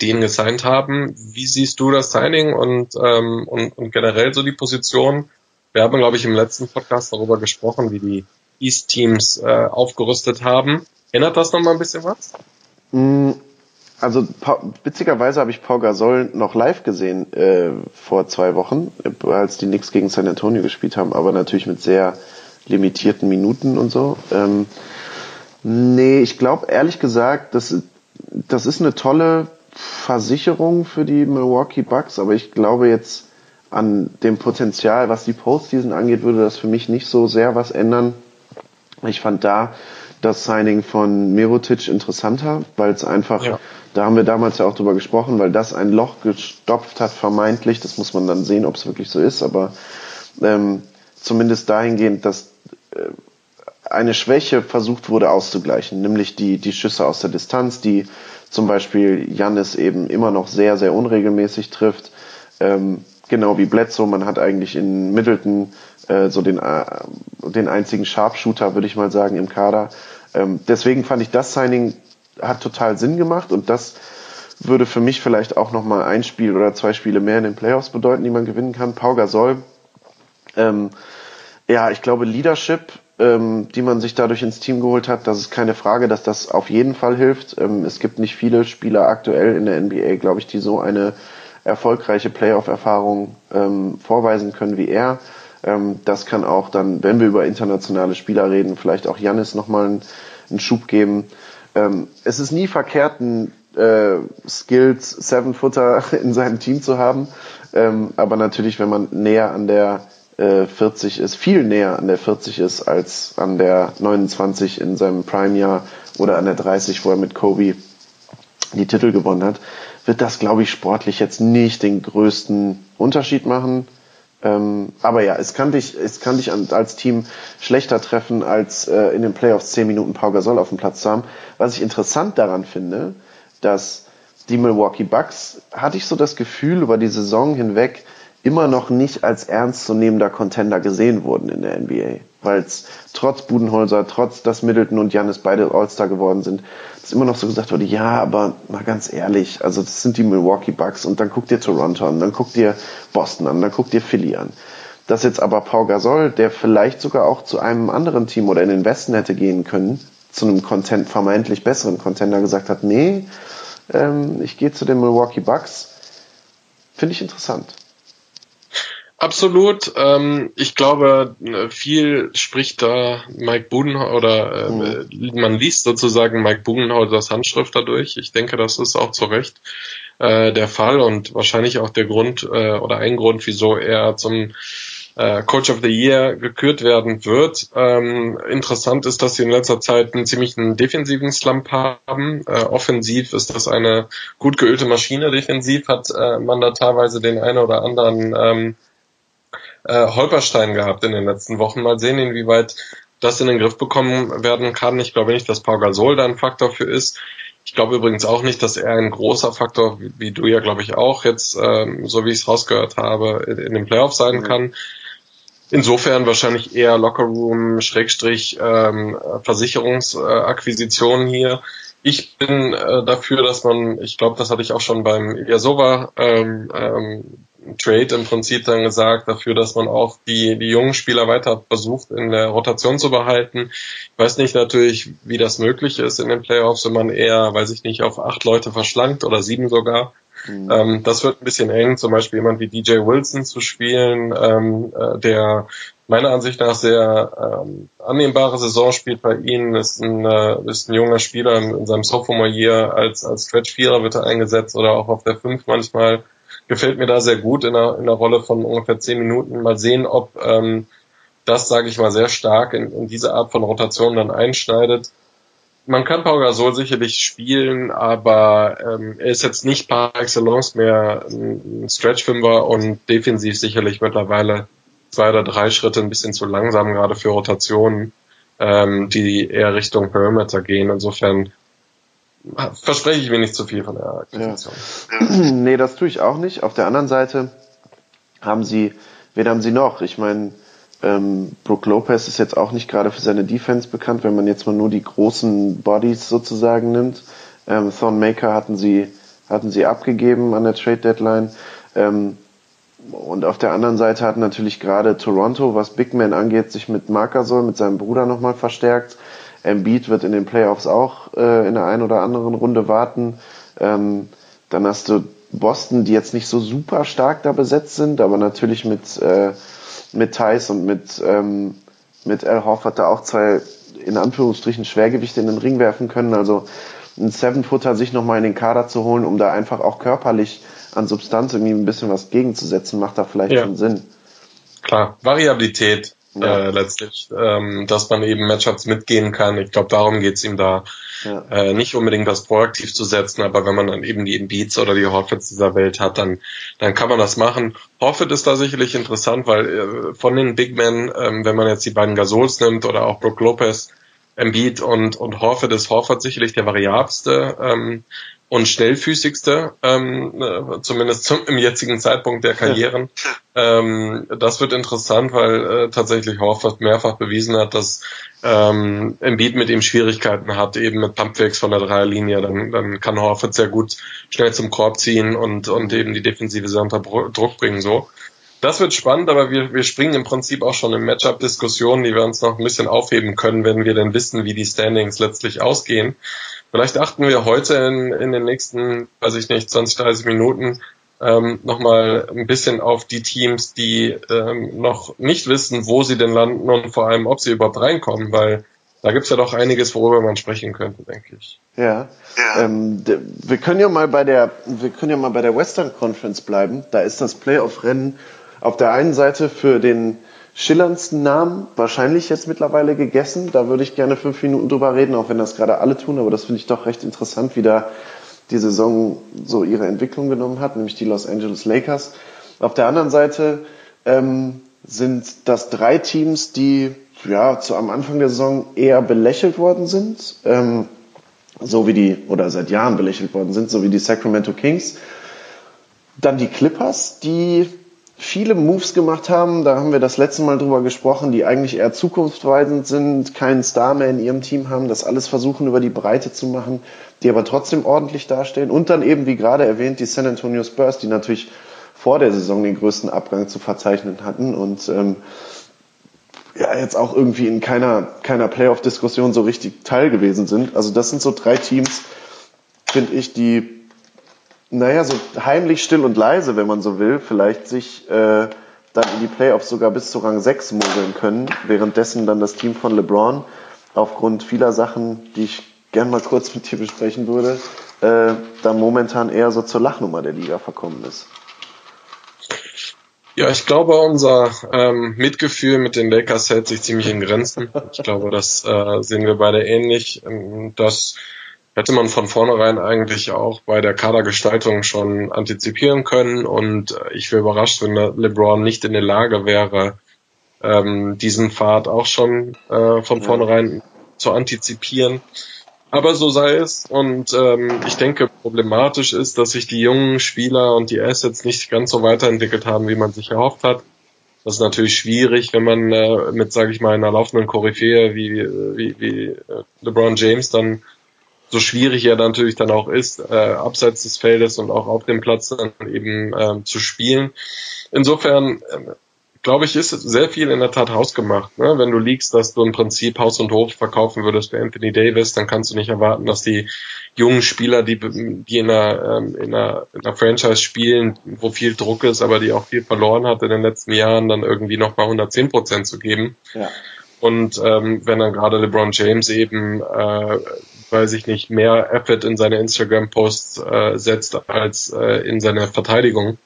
die ihn gesigned haben. Wie siehst du das Signing und, ähm, und, und generell so die Position? Wir haben, glaube ich, im letzten Podcast darüber gesprochen, wie die East-Teams äh, aufgerüstet haben. Erinnert das nochmal ein bisschen was? Mm, also witzigerweise habe ich Paul Gasol noch live gesehen äh, vor zwei Wochen, als die Knicks gegen San Antonio gespielt haben, aber natürlich mit sehr limitierten Minuten und so. Ähm, nee, ich glaube ehrlich gesagt, das, das ist eine tolle Versicherung für die Milwaukee Bucks, aber ich glaube jetzt an dem Potenzial, was die Postseason angeht, würde das für mich nicht so sehr was ändern. Ich fand da das Signing von Mirotic interessanter, weil es einfach ja. Da haben wir damals ja auch drüber gesprochen, weil das ein Loch gestopft hat, vermeintlich. Das muss man dann sehen, ob es wirklich so ist, aber ähm, zumindest dahingehend, dass äh, eine Schwäche versucht wurde auszugleichen, nämlich die, die Schüsse aus der Distanz, die zum Beispiel Jannis eben immer noch sehr, sehr unregelmäßig trifft. Ähm, genau wie Bledsoe, man hat eigentlich in Middleton äh, so den, äh, den einzigen Sharpshooter, würde ich mal sagen, im Kader. Ähm, deswegen fand ich das Signing hat total Sinn gemacht und das würde für mich vielleicht auch nochmal ein Spiel oder zwei Spiele mehr in den Playoffs bedeuten, die man gewinnen kann. Pau Gasol, ähm, ja, ich glaube Leadership, ähm, die man sich dadurch ins Team geholt hat, das ist keine Frage, dass das auf jeden Fall hilft. Ähm, es gibt nicht viele Spieler aktuell in der NBA, glaube ich, die so eine erfolgreiche Playoff-Erfahrung ähm, vorweisen können wie er. Ähm, das kann auch dann, wenn wir über internationale Spieler reden, vielleicht auch Jannis nochmal einen, einen Schub geben ähm, es ist nie verkehrt, einen äh, Skills Seven Footer *laughs* in seinem Team zu haben. Ähm, aber natürlich, wenn man näher an der äh, 40 ist, viel näher an der 40 ist als an der 29 in seinem Prime-Jahr oder an der 30, wo er mit Kobe die Titel gewonnen hat, wird das, glaube ich, sportlich jetzt nicht den größten Unterschied machen. Ähm, aber ja, es kann dich, es kann dich als Team schlechter treffen, als äh, in den Playoffs 10 Minuten Pau Gasol auf dem Platz zu haben. Was ich interessant daran finde, dass die Milwaukee Bucks, hatte ich so das Gefühl, über die Saison hinweg immer noch nicht als ernstzunehmender Contender gesehen wurden in der NBA. Weil es trotz Budenholzer, trotz dass Middleton und Janis beide All-Star geworden sind, dass immer noch so gesagt wurde, ja, aber mal ganz ehrlich, also das sind die Milwaukee Bucks und dann guck dir Toronto an, dann guck dir Boston an, dann guck dir Philly an. Dass jetzt aber Pau Gasol, der vielleicht sogar auch zu einem anderen Team oder in den Westen hätte gehen können, zu einem Content, vermeintlich besseren Contender gesagt hat, nee, ähm, ich gehe zu den Milwaukee Bucks, finde ich interessant. Absolut. Ähm, ich glaube, viel spricht da Mike Budenholzer oder äh, mhm. man liest sozusagen Mike Budenholzers Handschrift dadurch. Ich denke, das ist auch zu Recht äh, der Fall und wahrscheinlich auch der Grund äh, oder ein Grund, wieso er zum äh, Coach of the Year gekürt werden wird. Ähm, interessant ist, dass sie in letzter Zeit einen ziemlichen defensiven Slump haben. Äh, offensiv ist das eine gut geölte Maschine. Defensiv hat äh, man da teilweise den einen oder anderen ähm, äh, Holperstein gehabt in den letzten Wochen. Mal sehen, inwieweit das in den Griff bekommen werden kann. Ich glaube nicht, dass Pau Gasol da ein Faktor für ist. Ich glaube übrigens auch nicht, dass er ein großer Faktor, wie, wie du ja glaube ich auch jetzt, ähm, so wie ich es rausgehört habe, in, in den Playoffs sein mhm. kann. Insofern wahrscheinlich eher Lockerroom, Schrägstrich, ähm, Versicherungsakquisition hier. Ich bin äh, dafür, dass man, ich glaube, das hatte ich auch schon beim Ilyasova ähm, ähm, Trade im Prinzip dann gesagt, dafür, dass man auch die, die jungen Spieler weiter versucht, in der Rotation zu behalten. Ich weiß nicht natürlich, wie das möglich ist in den Playoffs, wenn man eher, weiß ich nicht, auf acht Leute verschlankt oder sieben sogar. Mhm. Ähm, das wird ein bisschen eng, zum Beispiel jemand wie DJ Wilson zu spielen, ähm, äh, der meiner Ansicht nach sehr ähm, annehmbare Saison spielt bei ihnen, ist ein, äh, ist ein junger Spieler in, in seinem Sophomore Year als, als Stretch-Vierer wird er eingesetzt oder auch auf der 5 manchmal. Gefällt mir da sehr gut in einer, in einer Rolle von ungefähr 10 Minuten. Mal sehen, ob ähm, das, sage ich mal, sehr stark in, in diese Art von Rotation dann einschneidet man kann Pau Gasol sicherlich spielen, aber ähm, er ist jetzt nicht par excellence mehr ein Stretch-Fünfer und defensiv sicherlich mittlerweile zwei oder drei Schritte ein bisschen zu langsam, gerade für Rotationen, ähm, die eher Richtung Perimeter gehen. Insofern verspreche ich mir nicht zu viel von der Akquisition. Ja. *clears throat* nee, das tue ich auch nicht. Auf der anderen Seite haben sie, wen haben sie noch? Ich meine, ähm, Brook Lopez ist jetzt auch nicht gerade für seine Defense bekannt, wenn man jetzt mal nur die großen Bodies sozusagen nimmt. Ähm, Thorn Maker hatten sie, hatten sie abgegeben an der Trade Deadline. Ähm, und auf der anderen Seite hat natürlich gerade Toronto, was Big Man angeht, sich mit Marcasol, mit seinem Bruder nochmal verstärkt. Embiid wird in den Playoffs auch äh, in der einen oder anderen Runde warten. Ähm, dann hast du Boston, die jetzt nicht so super stark da besetzt sind, aber natürlich mit äh, mit Thais und mit, ähm, mit Al Horford da auch zwei in Anführungsstrichen Schwergewichte in den Ring werfen können. Also ein Seven-Footer sich nochmal in den Kader zu holen, um da einfach auch körperlich an Substanz irgendwie ein bisschen was gegenzusetzen, macht da vielleicht ja. schon Sinn. Klar, Variabilität ja. äh, letztlich, ähm, dass man eben Matchups mitgehen kann. Ich glaube, darum geht's ihm da. Ja. Äh, nicht unbedingt das proaktiv zu setzen, aber wenn man dann eben die Embiids oder die Horfits dieser Welt hat, dann, dann kann man das machen. Horfit ist da sicherlich interessant, weil äh, von den Big Men, ähm, wenn man jetzt die beiden Gasols nimmt oder auch Brook Lopez, Embiid und, und Horford ist Horford sicherlich der variabelste. Ähm, und schnellfüßigste, ähm, äh, zumindest zum, im jetzigen Zeitpunkt der Karrieren. Ähm, das wird interessant, weil äh, tatsächlich Horford mehrfach bewiesen hat, dass ähm, Embiid mit ihm Schwierigkeiten hat, eben mit Pumpfakes von der Dreierlinie. Dann, dann kann Horford sehr gut schnell zum Korb ziehen und, und eben die Defensive sehr unter Druck bringen. So. Das wird spannend, aber wir, wir springen im Prinzip auch schon in Matchup-Diskussionen, die wir uns noch ein bisschen aufheben können, wenn wir denn wissen, wie die Standings letztlich ausgehen. Vielleicht achten wir heute in, in den nächsten, weiß ich nicht, 20, 30 Minuten ähm, nochmal ein bisschen auf die Teams, die ähm, noch nicht wissen, wo sie denn landen und vor allem, ob sie überhaupt reinkommen, weil da gibt's ja doch einiges, worüber man sprechen könnte, denke ich. Ja. ja. Ähm, wir können ja mal bei der, wir können ja mal bei der Western Conference bleiben. Da ist das Playoff-Rennen auf der einen Seite für den schillerndsten Namen wahrscheinlich jetzt mittlerweile gegessen. Da würde ich gerne fünf Minuten drüber reden, auch wenn das gerade alle tun, aber das finde ich doch recht interessant, wie da die Saison so ihre Entwicklung genommen hat, nämlich die Los Angeles Lakers. Auf der anderen Seite ähm, sind das drei Teams, die ja zu am Anfang der Saison eher belächelt worden sind, ähm, so wie die oder seit Jahren belächelt worden sind, so wie die Sacramento Kings. Dann die Clippers, die viele Moves gemacht haben. Da haben wir das letzte Mal drüber gesprochen, die eigentlich eher zukunftsweisend sind, keinen Star mehr in ihrem Team haben, das alles versuchen über die Breite zu machen, die aber trotzdem ordentlich dastehen. Und dann eben, wie gerade erwähnt, die San Antonio Spurs, die natürlich vor der Saison den größten Abgang zu verzeichnen hatten und ähm, ja, jetzt auch irgendwie in keiner, keiner Playoff-Diskussion so richtig teil gewesen sind. Also das sind so drei Teams, finde ich, die naja, so heimlich still und leise, wenn man so will, vielleicht sich äh, dann in die Playoffs sogar bis zu Rang 6 mogeln können, währenddessen dann das Team von LeBron aufgrund vieler Sachen, die ich gern mal kurz mit dir besprechen würde, äh, da momentan eher so zur Lachnummer der Liga verkommen ist. Ja, ich glaube, unser ähm, Mitgefühl mit den Lakers hält sich ziemlich in Grenzen. Ich glaube, das äh, sehen wir beide ähnlich. Ähm, dass hätte man von vornherein eigentlich auch bei der Kadergestaltung schon antizipieren können. Und äh, ich wäre überrascht, wenn LeBron nicht in der Lage wäre, ähm, diesen Pfad auch schon äh, von vornherein zu antizipieren. Aber so sei es. Und ähm, ich denke, problematisch ist, dass sich die jungen Spieler und die Assets nicht ganz so weiterentwickelt haben, wie man sich erhofft hat. Das ist natürlich schwierig, wenn man äh, mit, sage ich mal, einer laufenden Koryphäe wie, wie, wie äh, LeBron James dann so schwierig er natürlich dann auch ist, äh, abseits des Feldes und auch auf dem Platz dann eben äh, zu spielen. Insofern äh, glaube ich, ist sehr viel in der Tat hausgemacht. Ne? Wenn du liegst, dass du im Prinzip Haus und Hof verkaufen würdest für Anthony Davis, dann kannst du nicht erwarten, dass die jungen Spieler, die, die in, einer, ähm, in, einer, in einer Franchise spielen, wo viel Druck ist, aber die auch viel verloren hat in den letzten Jahren, dann irgendwie nochmal 110 Prozent zu geben. Ja. Und ähm, wenn dann gerade LeBron James eben äh, weiß ich nicht, mehr Effort in seine Instagram-Posts äh, setzt als äh, in seine Verteidigung,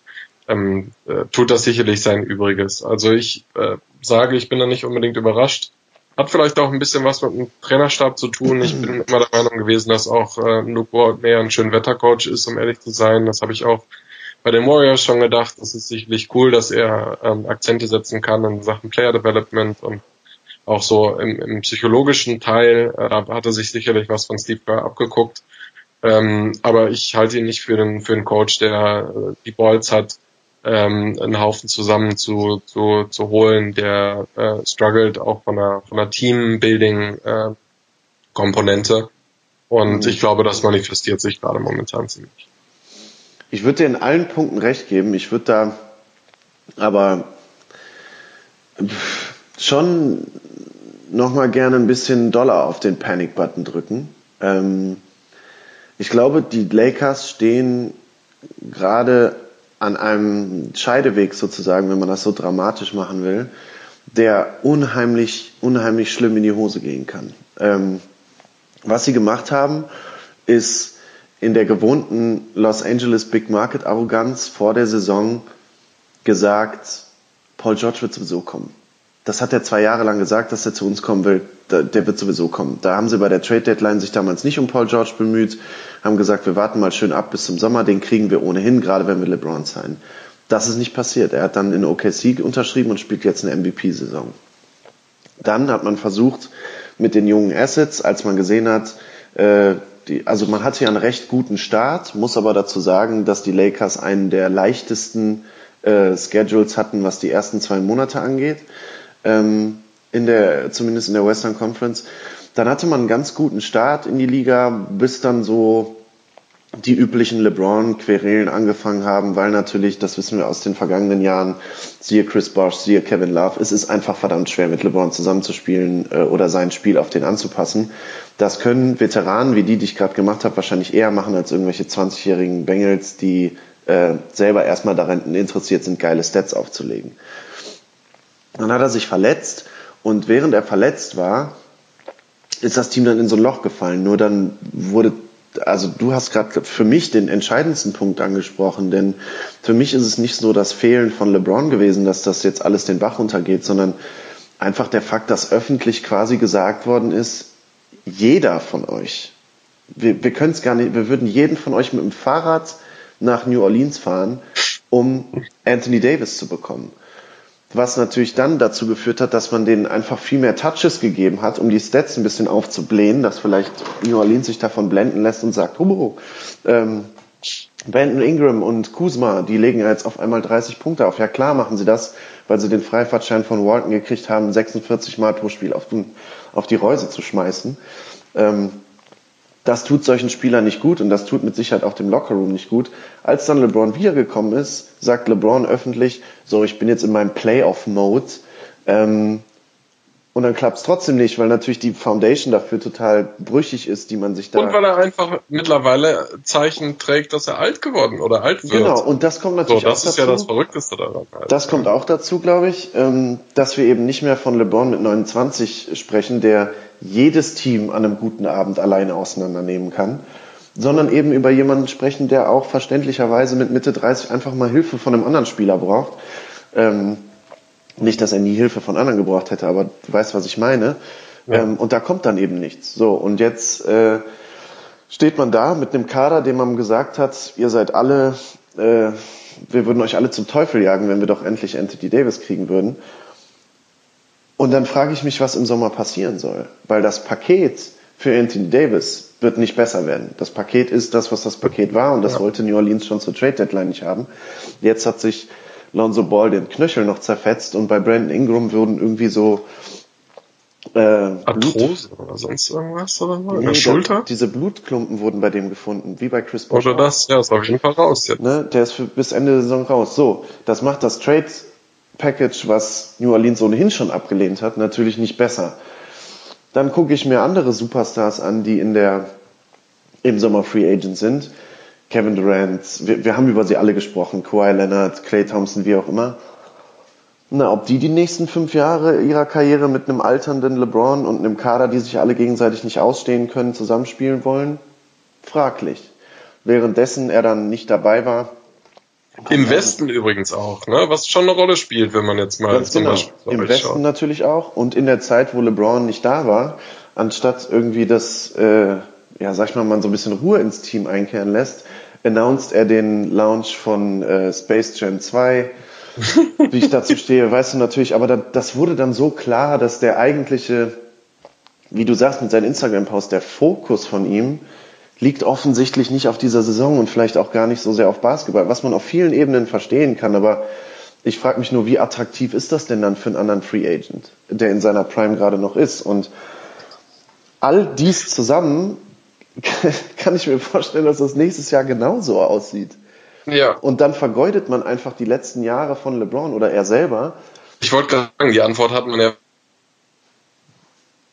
ähm, äh, tut das sicherlich sein Übriges. Also ich äh, sage, ich bin da nicht unbedingt überrascht. Hat vielleicht auch ein bisschen was mit dem Trainerstab zu tun. Ich bin immer der Meinung gewesen, dass auch äh, Luke Ward mehr ein schön Wettercoach ist, um ehrlich zu sein. Das habe ich auch bei den Warriors schon gedacht. Das ist sicherlich cool, dass er ähm, Akzente setzen kann in Sachen Player Development und auch so im, im psychologischen Teil, äh, da hat er sich sicherlich was von Steve Kerr abgeguckt. Ähm, aber ich halte ihn nicht für den, für einen Coach, der äh, die Balls hat, ähm, einen Haufen zusammen zu, zu, zu holen, der äh, struggelt auch von der, von der Team-Building-Komponente. Äh, und mhm. ich glaube, das manifestiert sich gerade momentan ziemlich. Ich würde dir in allen Punkten recht geben. Ich würde da aber schon nochmal gerne ein bisschen Dollar auf den Panic-Button drücken. Ähm, ich glaube, die Lakers stehen gerade an einem Scheideweg sozusagen, wenn man das so dramatisch machen will, der unheimlich, unheimlich schlimm in die Hose gehen kann. Ähm, was sie gemacht haben, ist in der gewohnten Los Angeles Big Market Arroganz vor der Saison gesagt, Paul George wird sowieso kommen das hat er zwei Jahre lang gesagt, dass er zu uns kommen will. Der wird sowieso kommen. Da haben sie bei der Trade Deadline sich damals nicht um Paul George bemüht, haben gesagt, wir warten mal schön ab bis zum Sommer, den kriegen wir ohnehin, gerade wenn wir LeBron sein. Das ist nicht passiert. Er hat dann in OKC unterschrieben und spielt jetzt eine MVP-Saison. Dann hat man versucht, mit den jungen Assets, als man gesehen hat, äh, die, also man hatte ja einen recht guten Start, muss aber dazu sagen, dass die Lakers einen der leichtesten äh, Schedules hatten, was die ersten zwei Monate angeht ähm, in der, zumindest in der Western Conference. Dann hatte man einen ganz guten Start in die Liga, bis dann so die üblichen LeBron-Querelen angefangen haben, weil natürlich, das wissen wir aus den vergangenen Jahren, siehe Chris Bosh, siehe Kevin Love, es ist einfach verdammt schwer, mit LeBron zusammenzuspielen äh, oder sein Spiel auf den anzupassen. Das können Veteranen wie die, die ich gerade gemacht habe, wahrscheinlich eher machen als irgendwelche 20-jährigen Bengals, die äh, selber erstmal daran interessiert sind, geile Stats aufzulegen. Dann hat er sich verletzt und während er verletzt war, ist das Team dann in so ein Loch gefallen. Nur dann wurde, also du hast gerade für mich den entscheidendsten Punkt angesprochen, denn für mich ist es nicht so das Fehlen von LeBron gewesen, dass das jetzt alles den Bach runtergeht, sondern einfach der Fakt, dass öffentlich quasi gesagt worden ist, jeder von euch, wir, wir können es gar nicht, wir würden jeden von euch mit dem Fahrrad nach New Orleans fahren, um Anthony Davis zu bekommen was natürlich dann dazu geführt hat, dass man denen einfach viel mehr Touches gegeben hat, um die Stats ein bisschen aufzublähen, dass vielleicht New Orleans sich davon blenden lässt und sagt, oh, ähm, Brandon Ingram und Kuzma, die legen jetzt auf einmal 30 Punkte auf. Ja klar machen sie das, weil sie den Freifahrtschein von Walton gekriegt haben, 46 Mal pro Spiel auf, den, auf die Reuse zu schmeißen. Ähm, das tut solchen Spielern nicht gut und das tut mit Sicherheit auch dem Lockerroom nicht gut. Als dann LeBron wiedergekommen ist, sagt LeBron öffentlich, so, ich bin jetzt in meinem Playoff-Mode. Ähm, und dann klappt es trotzdem nicht, weil natürlich die Foundation dafür total brüchig ist, die man sich da. Und weil er einfach mittlerweile Zeichen trägt, dass er alt geworden oder alt wird. Genau, und das kommt natürlich so, das auch ist ja das Verrückteste daran. Halt. Das kommt auch dazu, glaube ich, ähm, dass wir eben nicht mehr von LeBron mit 29 sprechen, der jedes Team an einem guten Abend alleine auseinandernehmen kann, sondern eben über jemanden sprechen, der auch verständlicherweise mit Mitte 30 einfach mal Hilfe von einem anderen Spieler braucht. Ähm, nicht, dass er nie Hilfe von anderen gebraucht hätte, aber du weißt, was ich meine. Ja. Ähm, und da kommt dann eben nichts. So, und jetzt äh, steht man da mit einem Kader, dem man gesagt hat, ihr seid alle, äh, wir würden euch alle zum Teufel jagen, wenn wir doch endlich Anthony Davis kriegen würden. Und dann frage ich mich, was im Sommer passieren soll. Weil das Paket für Anthony Davis wird nicht besser werden. Das Paket ist das, was das Paket war und das ja. wollte New Orleans schon zur Trade Deadline nicht haben. Jetzt hat sich Lonzo Ball den Knöchel noch zerfetzt und bei Brandon Ingram wurden irgendwie so äh, Arthrose oder sonst irgendwas oder was? Nee, der Schulter? Diese Blutklumpen wurden bei dem gefunden, wie bei Chris Bosh. Oder das, ja, ist auf jeden Fall raus jetzt. Ne, der ist für, bis Ende der Saison raus. So, das macht das Trade Package, was New Orleans ohnehin schon abgelehnt hat, natürlich nicht besser. Dann gucke ich mir andere Superstars an, die in der im Sommer Free Agent sind. Kevin Durant, wir, wir haben über sie alle gesprochen, Kawhi Leonard, Clay Thompson, wie auch immer. Na, ob die die nächsten fünf Jahre ihrer Karriere mit einem alternden LeBron und einem Kader, die sich alle gegenseitig nicht ausstehen können, zusammenspielen wollen? Fraglich. Währenddessen er dann nicht dabei war. Im Westen übrigens auch, ne? was schon eine Rolle spielt, wenn man jetzt mal Ganz zum genau. Beispiel Im Westen schaut. natürlich auch und in der Zeit, wo LeBron nicht da war, anstatt irgendwie das, äh, ja, sag ich mal, man so ein bisschen Ruhe ins Team einkehren lässt, announced er den Launch von äh, Space Jam 2, wie ich dazu stehe, *laughs* weißt du natürlich, aber da, das wurde dann so klar, dass der eigentliche, wie du sagst mit seinem Instagram-Post, der Fokus von ihm liegt offensichtlich nicht auf dieser Saison und vielleicht auch gar nicht so sehr auf Basketball, was man auf vielen Ebenen verstehen kann, aber ich frage mich nur, wie attraktiv ist das denn dann für einen anderen Free Agent, der in seiner Prime gerade noch ist? Und all dies zusammen *laughs* kann ich mir vorstellen, dass das nächstes Jahr genauso aussieht. Ja. Und dann vergeudet man einfach die letzten Jahre von LeBron oder er selber. Ich wollte gerade sagen, die Antwort hat man ja.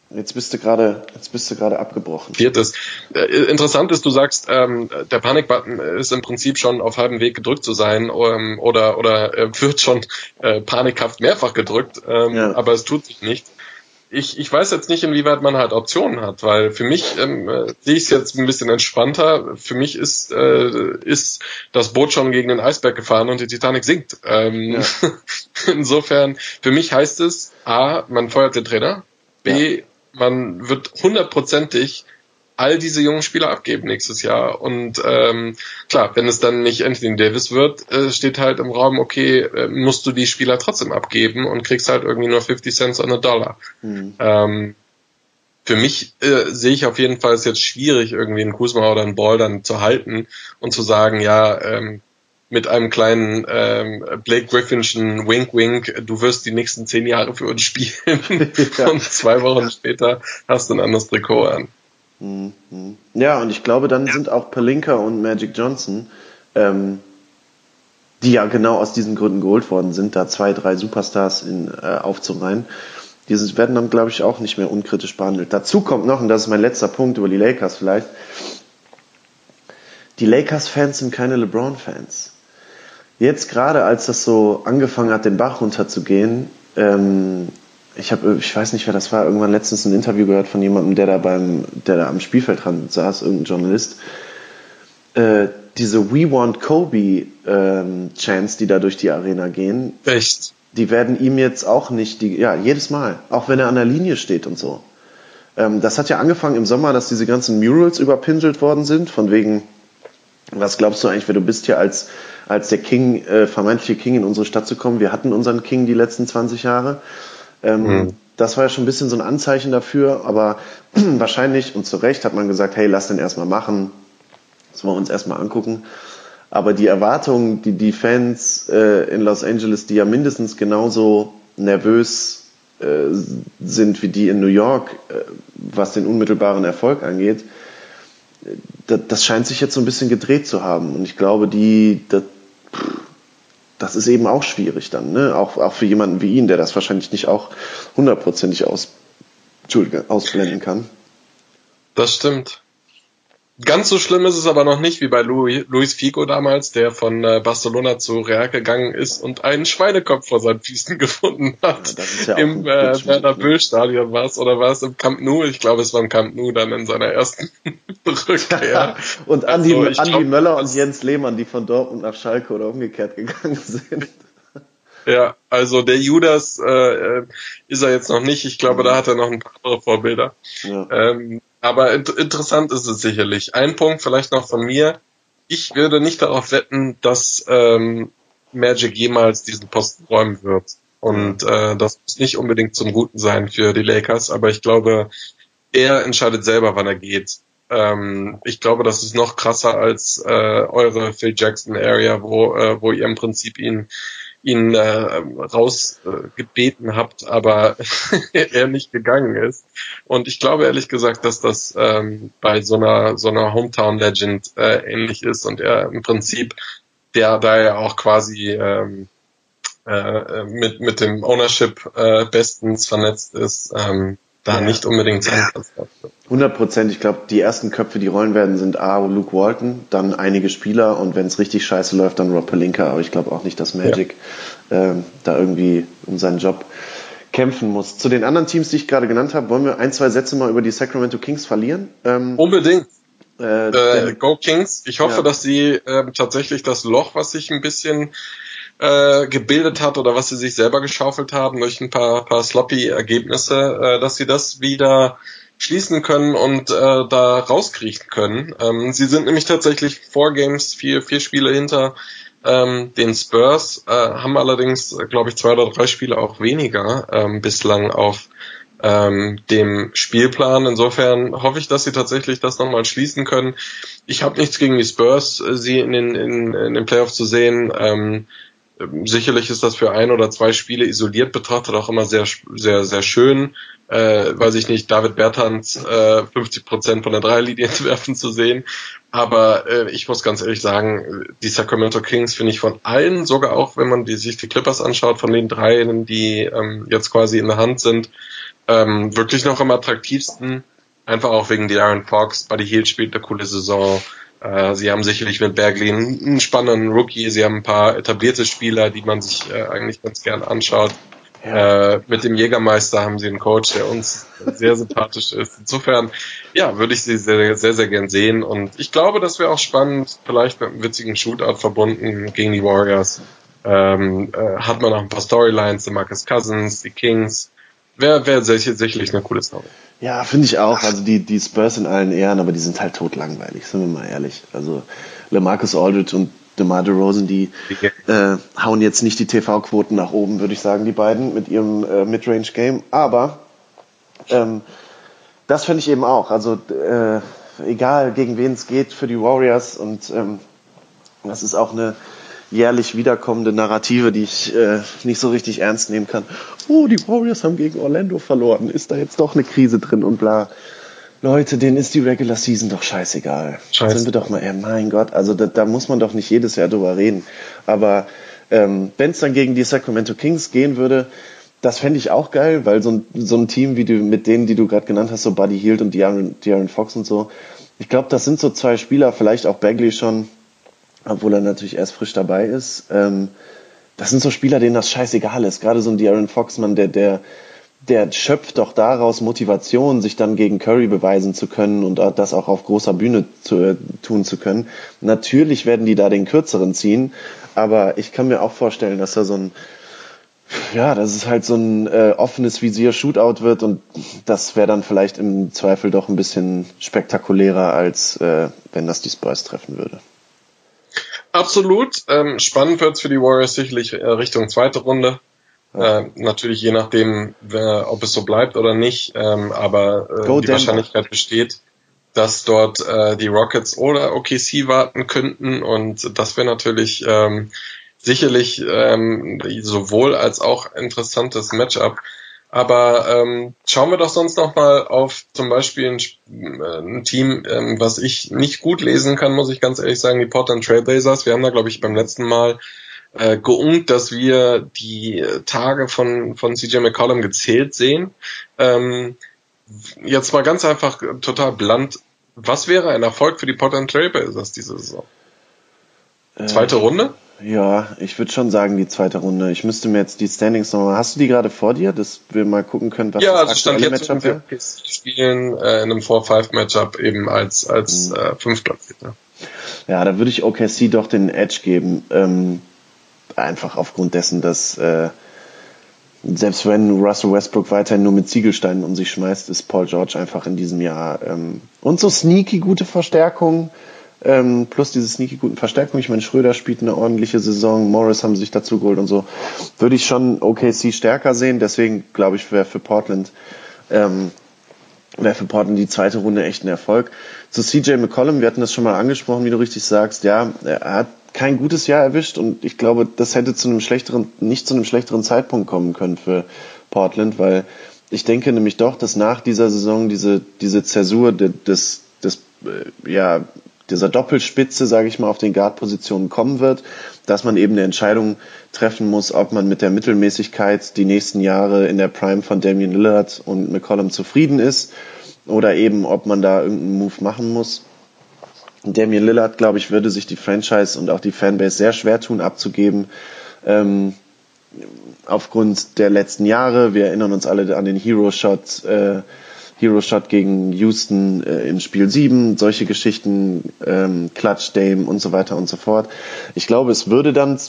Jetzt bist du gerade, jetzt bist du gerade abgebrochen. Viertes. Äh, interessant ist, du sagst, ähm, der Panikbutton ist im Prinzip schon auf halbem Weg gedrückt zu sein ähm, oder oder äh, wird schon äh, panikhaft mehrfach gedrückt, ähm, ja. aber es tut sich nichts ich, ich weiß jetzt nicht, inwieweit man halt Optionen hat, weil für mich ähm, äh, sehe ich es jetzt ein bisschen entspannter. Für mich ist, äh, ist das Boot schon gegen den Eisberg gefahren und die Titanic sinkt. Ähm, ja. *laughs* Insofern, für mich heißt es, A, man feuert den Trainer, B, ja. Man wird hundertprozentig all diese jungen Spieler abgeben nächstes Jahr. Und ähm, klar, wenn es dann nicht Anthony Davis wird, äh, steht halt im Raum, okay, äh, musst du die Spieler trotzdem abgeben und kriegst halt irgendwie nur 50 Cent on a Dollar. Mhm. Ähm, für mich äh, sehe ich auf jeden Fall es jetzt schwierig, irgendwie einen Kuzma oder einen Ball dann zu halten und zu sagen, ja, ähm, mit einem kleinen ähm, Blake Griffinschen Wink Wink, du wirst die nächsten zehn Jahre für uns spielen *laughs* ja. und zwei Wochen später hast du ein anderes Trikot an. Mhm. Ja, und ich glaube, dann ja. sind auch Palinka und Magic Johnson, ähm, die ja genau aus diesen Gründen geholt worden sind, da zwei, drei Superstars in, äh, aufzureihen, die werden dann, glaube ich, auch nicht mehr unkritisch behandelt. Dazu kommt noch, und das ist mein letzter Punkt über die Lakers vielleicht, die Lakers-Fans sind keine LeBron-Fans. Jetzt gerade, als das so angefangen hat, den Bach runterzugehen, ähm, ich habe, ich weiß nicht, wer das war, irgendwann letztens ein Interview gehört von jemandem, der da beim, der da am Spielfeldrand saß, irgendein Journalist. Äh, diese We Want Kobe ähm, Chants, die da durch die Arena gehen. Echt? Die werden ihm jetzt auch nicht, die, ja, jedes Mal, auch wenn er an der Linie steht und so. Ähm, das hat ja angefangen im Sommer, dass diese ganzen Murals überpinselt worden sind, von wegen, was glaubst du eigentlich, wer du bist hier als, als der King, äh, vermeintliche King in unsere Stadt zu kommen? Wir hatten unseren King die letzten 20 Jahre. Ähm, mhm. Das war ja schon ein bisschen so ein Anzeichen dafür, aber *clears throat* wahrscheinlich und zu Recht hat man gesagt, hey, lass den erstmal machen, das wollen wir uns erstmal angucken. Aber die Erwartungen, die die Fans äh, in Los Angeles, die ja mindestens genauso nervös äh, sind wie die in New York, äh, was den unmittelbaren Erfolg angeht, äh, das scheint sich jetzt so ein bisschen gedreht zu haben. Und ich glaube, die, das, ist eben auch schwierig dann, ne? Auch, auch für jemanden wie ihn, der das wahrscheinlich nicht auch hundertprozentig aus, ausblenden kann. Das stimmt. Ganz so schlimm ist es aber noch nicht wie bei Luis Figo damals, der von äh, Barcelona zu Real gegangen ist und einen Schweinekopf vor seinen Füßen *laughs* gefunden hat. Ja, ja Im äh, Werder Böll Stadion war es oder war es im Camp Nou? Ich glaube, es war im Camp Nou dann in seiner ersten *laughs* Rückkehr. *laughs* und Andi, also, Andi glaub, Möller und Jens Lehmann, die von Dortmund nach Schalke oder umgekehrt gegangen sind. Ja, also der Judas äh, ist er jetzt noch nicht. Ich glaube, da hat er noch ein paar andere Vorbilder. Ja. Ähm, aber int interessant ist es sicherlich. Ein Punkt vielleicht noch von mir. Ich würde nicht darauf wetten, dass ähm, Magic jemals diesen Posten räumen wird. Und äh, das muss nicht unbedingt zum Guten sein für die Lakers, aber ich glaube, er entscheidet selber, wann er geht. Ähm, ich glaube, das ist noch krasser als äh, eure Phil Jackson Area, wo, äh, wo ihr im Prinzip ihn ihn äh, rausgebeten äh, habt, aber *laughs* er nicht gegangen ist. Und ich glaube ehrlich gesagt, dass das ähm, bei so einer so einer Hometown Legend äh, ähnlich ist und er im Prinzip der da ja auch quasi ähm, äh, mit mit dem Ownership äh, bestens vernetzt ist, ähm, da ja. nicht unbedingt sein hat. 100 Prozent. Ich glaube, die ersten Köpfe, die rollen werden, sind A, Luke Walton, dann einige Spieler und wenn es richtig scheiße läuft, dann Rob Pelinka. Aber ich glaube auch nicht, dass Magic ja. äh, da irgendwie um seinen Job kämpfen muss. Zu den anderen Teams, die ich gerade genannt habe, wollen wir ein, zwei Sätze mal über die Sacramento Kings verlieren? Ähm, Unbedingt. Äh, äh, Go Kings. Ich hoffe, ja. dass sie äh, tatsächlich das Loch, was sich ein bisschen äh, gebildet hat oder was sie sich selber geschaufelt haben durch ein paar, paar sloppy Ergebnisse, äh, dass sie das wieder schließen können und äh, da rauskriechen können. Ähm, sie sind nämlich tatsächlich vor Games vier, vier Spiele hinter ähm, den Spurs, äh, haben allerdings, glaube ich, zwei oder drei Spiele auch weniger ähm, bislang auf ähm, dem Spielplan. Insofern hoffe ich, dass sie tatsächlich das nochmal schließen können. Ich habe nichts gegen die Spurs, äh, sie in den, in, in den Playoffs zu sehen. Ähm, sicherlich ist das für ein oder zwei Spiele isoliert betrachtet auch immer sehr, sehr, sehr schön. Äh, weiß ich nicht, David Bertans äh, 50 Prozent von der Dreierlinie *laughs* werfen zu sehen. Aber äh, ich muss ganz ehrlich sagen, die Sacramento Kings finde ich von allen, sogar auch wenn man die, sich die Clippers anschaut, von den dreien, die ähm, jetzt quasi in der Hand sind, ähm, wirklich noch am attraktivsten. Einfach auch wegen die Aaron Fox. Buddy Hield spielt eine coole Saison. Äh, sie haben sicherlich mit Bergley einen spannenden Rookie. Sie haben ein paar etablierte Spieler, die man sich äh, eigentlich ganz gern anschaut. Ja. Äh, mit dem Jägermeister haben sie einen Coach, der uns sehr *laughs* sympathisch ist. Insofern, ja, würde ich sie sehr, sehr, sehr gern sehen. Und ich glaube, das wäre auch spannend, vielleicht mit einem witzigen Shootout verbunden gegen die Warriors. Ähm, äh, hat man noch ein paar Storylines, die Marcus Cousins, die Kings. Wäre wär sicherlich eine coole Story. Ja, finde ich auch. Also die, die Spurs in allen Ehren, aber die sind halt totlangweilig, sind wir mal ehrlich. Also LeMarcus Aldridge und DeMar DeRozan, die äh, hauen jetzt nicht die TV-Quoten nach oben, würde ich sagen, die beiden mit ihrem äh, Midrange-Game. Aber ähm, das finde ich eben auch. Also äh, egal, gegen wen es geht für die Warriors und ähm, das ist auch eine jährlich wiederkommende Narrative, die ich äh, nicht so richtig ernst nehmen kann. Oh, die Warriors haben gegen Orlando verloren. Ist da jetzt doch eine Krise drin und bla. Leute, denen ist die Regular Season doch scheißegal. Scheiße. Sind wir doch mal, ey, mein Gott, also da, da muss man doch nicht jedes Jahr drüber reden. Aber ähm, wenn es dann gegen die Sacramento Kings gehen würde, das fände ich auch geil, weil so ein, so ein Team wie du mit denen, die du gerade genannt hast, so Buddy Hield und De'Aaron, De'Aaron Fox und so, ich glaube, das sind so zwei Spieler, vielleicht auch Bagley schon, obwohl er natürlich erst frisch dabei ist. Ähm, das sind so Spieler, denen das scheißegal ist. Gerade so ein De'Aaron Foxman, der, der, der schöpft doch daraus Motivation, sich dann gegen Curry beweisen zu können und das auch auf großer Bühne zu, äh, tun zu können. Natürlich werden die da den kürzeren ziehen, aber ich kann mir auch vorstellen, dass da so ein, ja, dass es halt so ein äh, offenes Visier-Shootout wird und das wäre dann vielleicht im Zweifel doch ein bisschen spektakulärer, als äh, wenn das die Spurs treffen würde. Absolut. Ähm, spannend wird's für die Warriors sicherlich äh, Richtung zweite Runde. Äh, natürlich je nachdem, wer, ob es so bleibt oder nicht. Ähm, aber äh, die Denver. Wahrscheinlichkeit besteht, dass dort äh, die Rockets oder OKC warten könnten. Und das wäre natürlich ähm, sicherlich ähm, sowohl als auch interessantes Matchup. Aber ähm, schauen wir doch sonst noch mal auf zum Beispiel ein, äh, ein Team, ähm, was ich nicht gut lesen kann, muss ich ganz ehrlich sagen, die Portland Trailblazers. Wir haben da, glaube ich, beim letzten Mal äh, geungt, dass wir die Tage von, von CJ McCollum gezählt sehen. Ähm, jetzt mal ganz einfach total blunt. Was wäre ein Erfolg für die Portland Trailblazers diese Saison? Zweite äh, Runde? Ja, ich würde schon sagen, die zweite Runde. Ich müsste mir jetzt die Standings nochmal. Hast du die gerade vor dir, dass wir mal gucken können, was ja, das aktuelle stand jetzt Matchup wäre? spielen äh, in einem 4-5-Matchup eben als, als mhm. äh, Fünftplatzierter. Ja, da würde ich OKC doch den Edge geben. Ähm, einfach aufgrund dessen, dass äh, selbst wenn Russell Westbrook weiterhin nur mit Ziegelsteinen um sich schmeißt, ist Paul George einfach in diesem Jahr ähm, und so sneaky gute Verstärkung. Ähm, plus diese sneaky guten Verstärkungen. Ich meine, Schröder spielt eine ordentliche Saison, Morris haben sich dazu geholt und so. Würde ich schon OKC stärker sehen. Deswegen glaube ich, wäre für Portland ähm, wäre für Portland die zweite Runde echt ein Erfolg. Zu CJ McCollum, wir hatten das schon mal angesprochen, wie du richtig sagst. Ja, er hat kein gutes Jahr erwischt und ich glaube, das hätte zu einem schlechteren, nicht zu einem schlechteren Zeitpunkt kommen können für Portland, weil ich denke nämlich doch, dass nach dieser Saison diese, diese Zäsur des, des, äh, ja, dieser Doppelspitze, sage ich mal, auf den Guard-Positionen kommen wird, dass man eben eine Entscheidung treffen muss, ob man mit der Mittelmäßigkeit die nächsten Jahre in der Prime von Damian Lillard und McCollum zufrieden ist oder eben, ob man da irgendeinen Move machen muss. Damian Lillard, glaube ich, würde sich die Franchise und auch die Fanbase sehr schwer tun, abzugeben. Ähm, aufgrund der letzten Jahre, wir erinnern uns alle an den Hero Shot, äh, Hero Shot gegen Houston äh, im Spiel 7, solche Geschichten, ähm, Clutch Dame und so weiter und so fort. Ich glaube, es würde dann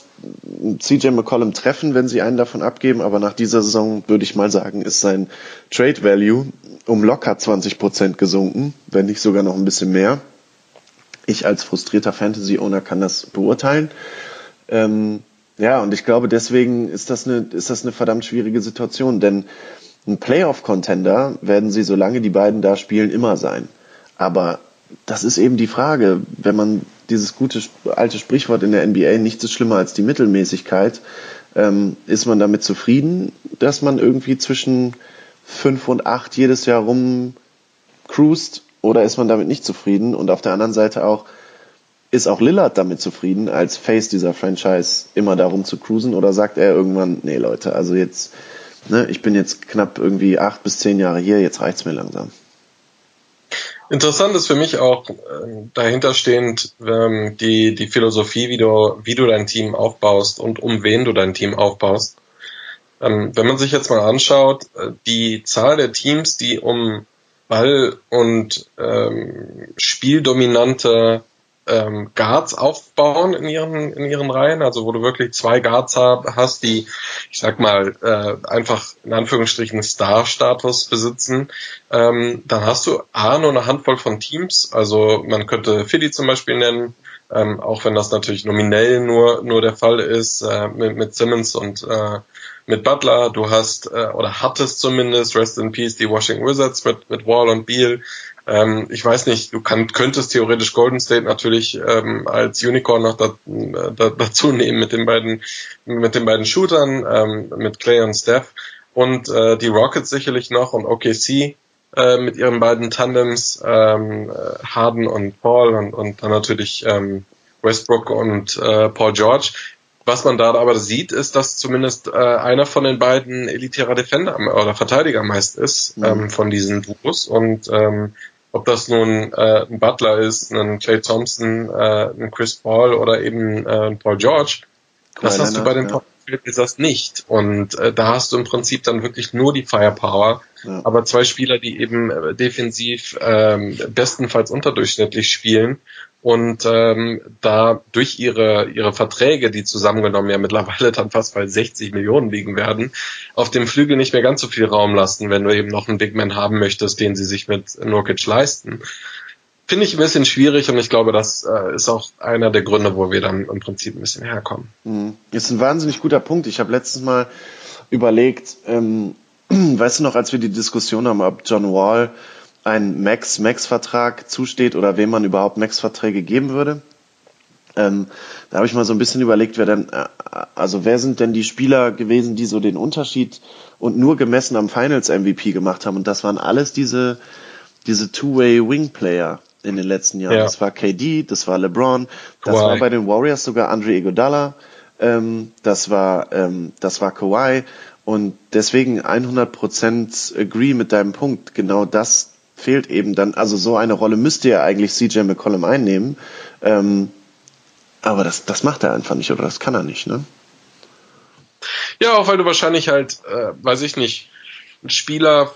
CJ McCollum treffen, wenn sie einen davon abgeben, aber nach dieser Saison würde ich mal sagen, ist sein Trade Value um locker 20 Prozent gesunken, wenn nicht sogar noch ein bisschen mehr ich als frustrierter Fantasy-Owner kann das beurteilen. Ähm, ja, und ich glaube, deswegen ist das eine, ist das eine verdammt schwierige Situation, denn ein Playoff-Contender werden sie, solange die beiden da spielen, immer sein. Aber das ist eben die Frage, wenn man dieses gute alte Sprichwort in der NBA, nichts ist schlimmer als die Mittelmäßigkeit, ähm, ist man damit zufrieden, dass man irgendwie zwischen fünf und acht jedes Jahr rum cruist oder ist man damit nicht zufrieden? Und auf der anderen Seite auch, ist auch Lillard damit zufrieden, als Face dieser Franchise immer darum zu cruisen? Oder sagt er irgendwann, nee Leute, also jetzt, ne, ich bin jetzt knapp irgendwie acht bis zehn Jahre hier, jetzt reicht's mir langsam. Interessant ist für mich auch äh, dahinterstehend ähm, die, die Philosophie, wie du, wie du dein Team aufbaust und um wen du dein Team aufbaust. Ähm, wenn man sich jetzt mal anschaut, äh, die Zahl der Teams, die um Ball- und ähm, spieldominante ähm, Guards aufbauen in ihren in ihren Reihen, also wo du wirklich zwei Guards hast, die, ich sag mal, äh, einfach in Anführungsstrichen Star-Status besitzen, ähm, dann hast du A nur eine Handvoll von Teams, also man könnte Philly zum Beispiel nennen, ähm, auch wenn das natürlich nominell nur nur der Fall ist äh, mit, mit Simmons und äh, mit Butler, du hast äh, oder hattest zumindest Rest in Peace die Washington Wizards mit mit Wall und Beal. Ähm, ich weiß nicht, du kann, könntest theoretisch Golden State natürlich ähm, als Unicorn noch da, da, dazu nehmen mit den beiden mit den beiden Shootern ähm, mit Clay und Steph und äh, die Rockets sicherlich noch und OKC äh, mit ihren beiden Tandems ähm, Harden und Paul und, und dann natürlich ähm, Westbrook und äh, Paul George. Was man da aber sieht, ist, dass zumindest äh, einer von den beiden elitärer Defender oder Verteidiger meist ist mhm. ähm, von diesen Duos. Und ähm, ob das nun äh, ein Butler ist, ein Clay Thompson, äh, ein Chris Paul oder eben äh, ein Paul George, das hast du bei den ja. Top nicht. Und äh, da hast du im Prinzip dann wirklich nur die Firepower, ja. aber zwei Spieler, die eben äh, defensiv ähm, bestenfalls unterdurchschnittlich spielen und ähm, da durch ihre ihre Verträge, die zusammengenommen ja mittlerweile dann fast bei 60 Millionen liegen werden, auf dem Flügel nicht mehr ganz so viel Raum lassen, wenn du eben noch einen Big Man haben möchtest, den sie sich mit Nurkic leisten. Finde ich ein bisschen schwierig und ich glaube, das äh, ist auch einer der Gründe, wo wir dann im Prinzip ein bisschen herkommen. Mhm. Ist ein wahnsinnig guter Punkt. Ich habe letztens mal überlegt, ähm, *clears throat* weißt du noch, als wir die Diskussion haben, ob John Wall ein Max-Max-Vertrag zusteht oder wem man überhaupt Max-Verträge geben würde. Ähm, da habe ich mal so ein bisschen überlegt, wer denn, äh, also wer sind denn die Spieler gewesen, die so den Unterschied und nur gemessen am Finals MVP gemacht haben? Und das waren alles diese, diese Two-Way-Wing-Player in den letzten Jahren. Ja. Das war KD, das war LeBron, das Kawhi. war bei den Warriors sogar Andre Iguodala, ähm, das war, ähm, das war Kawhi. Und deswegen 100% agree mit deinem Punkt. Genau das fehlt eben dann, also so eine Rolle müsste ja eigentlich CJ McCollum einnehmen. Ähm, aber das, das macht er einfach nicht oder das kann er nicht, ne? Ja, auch weil du wahrscheinlich halt, äh, weiß ich nicht, ein Spieler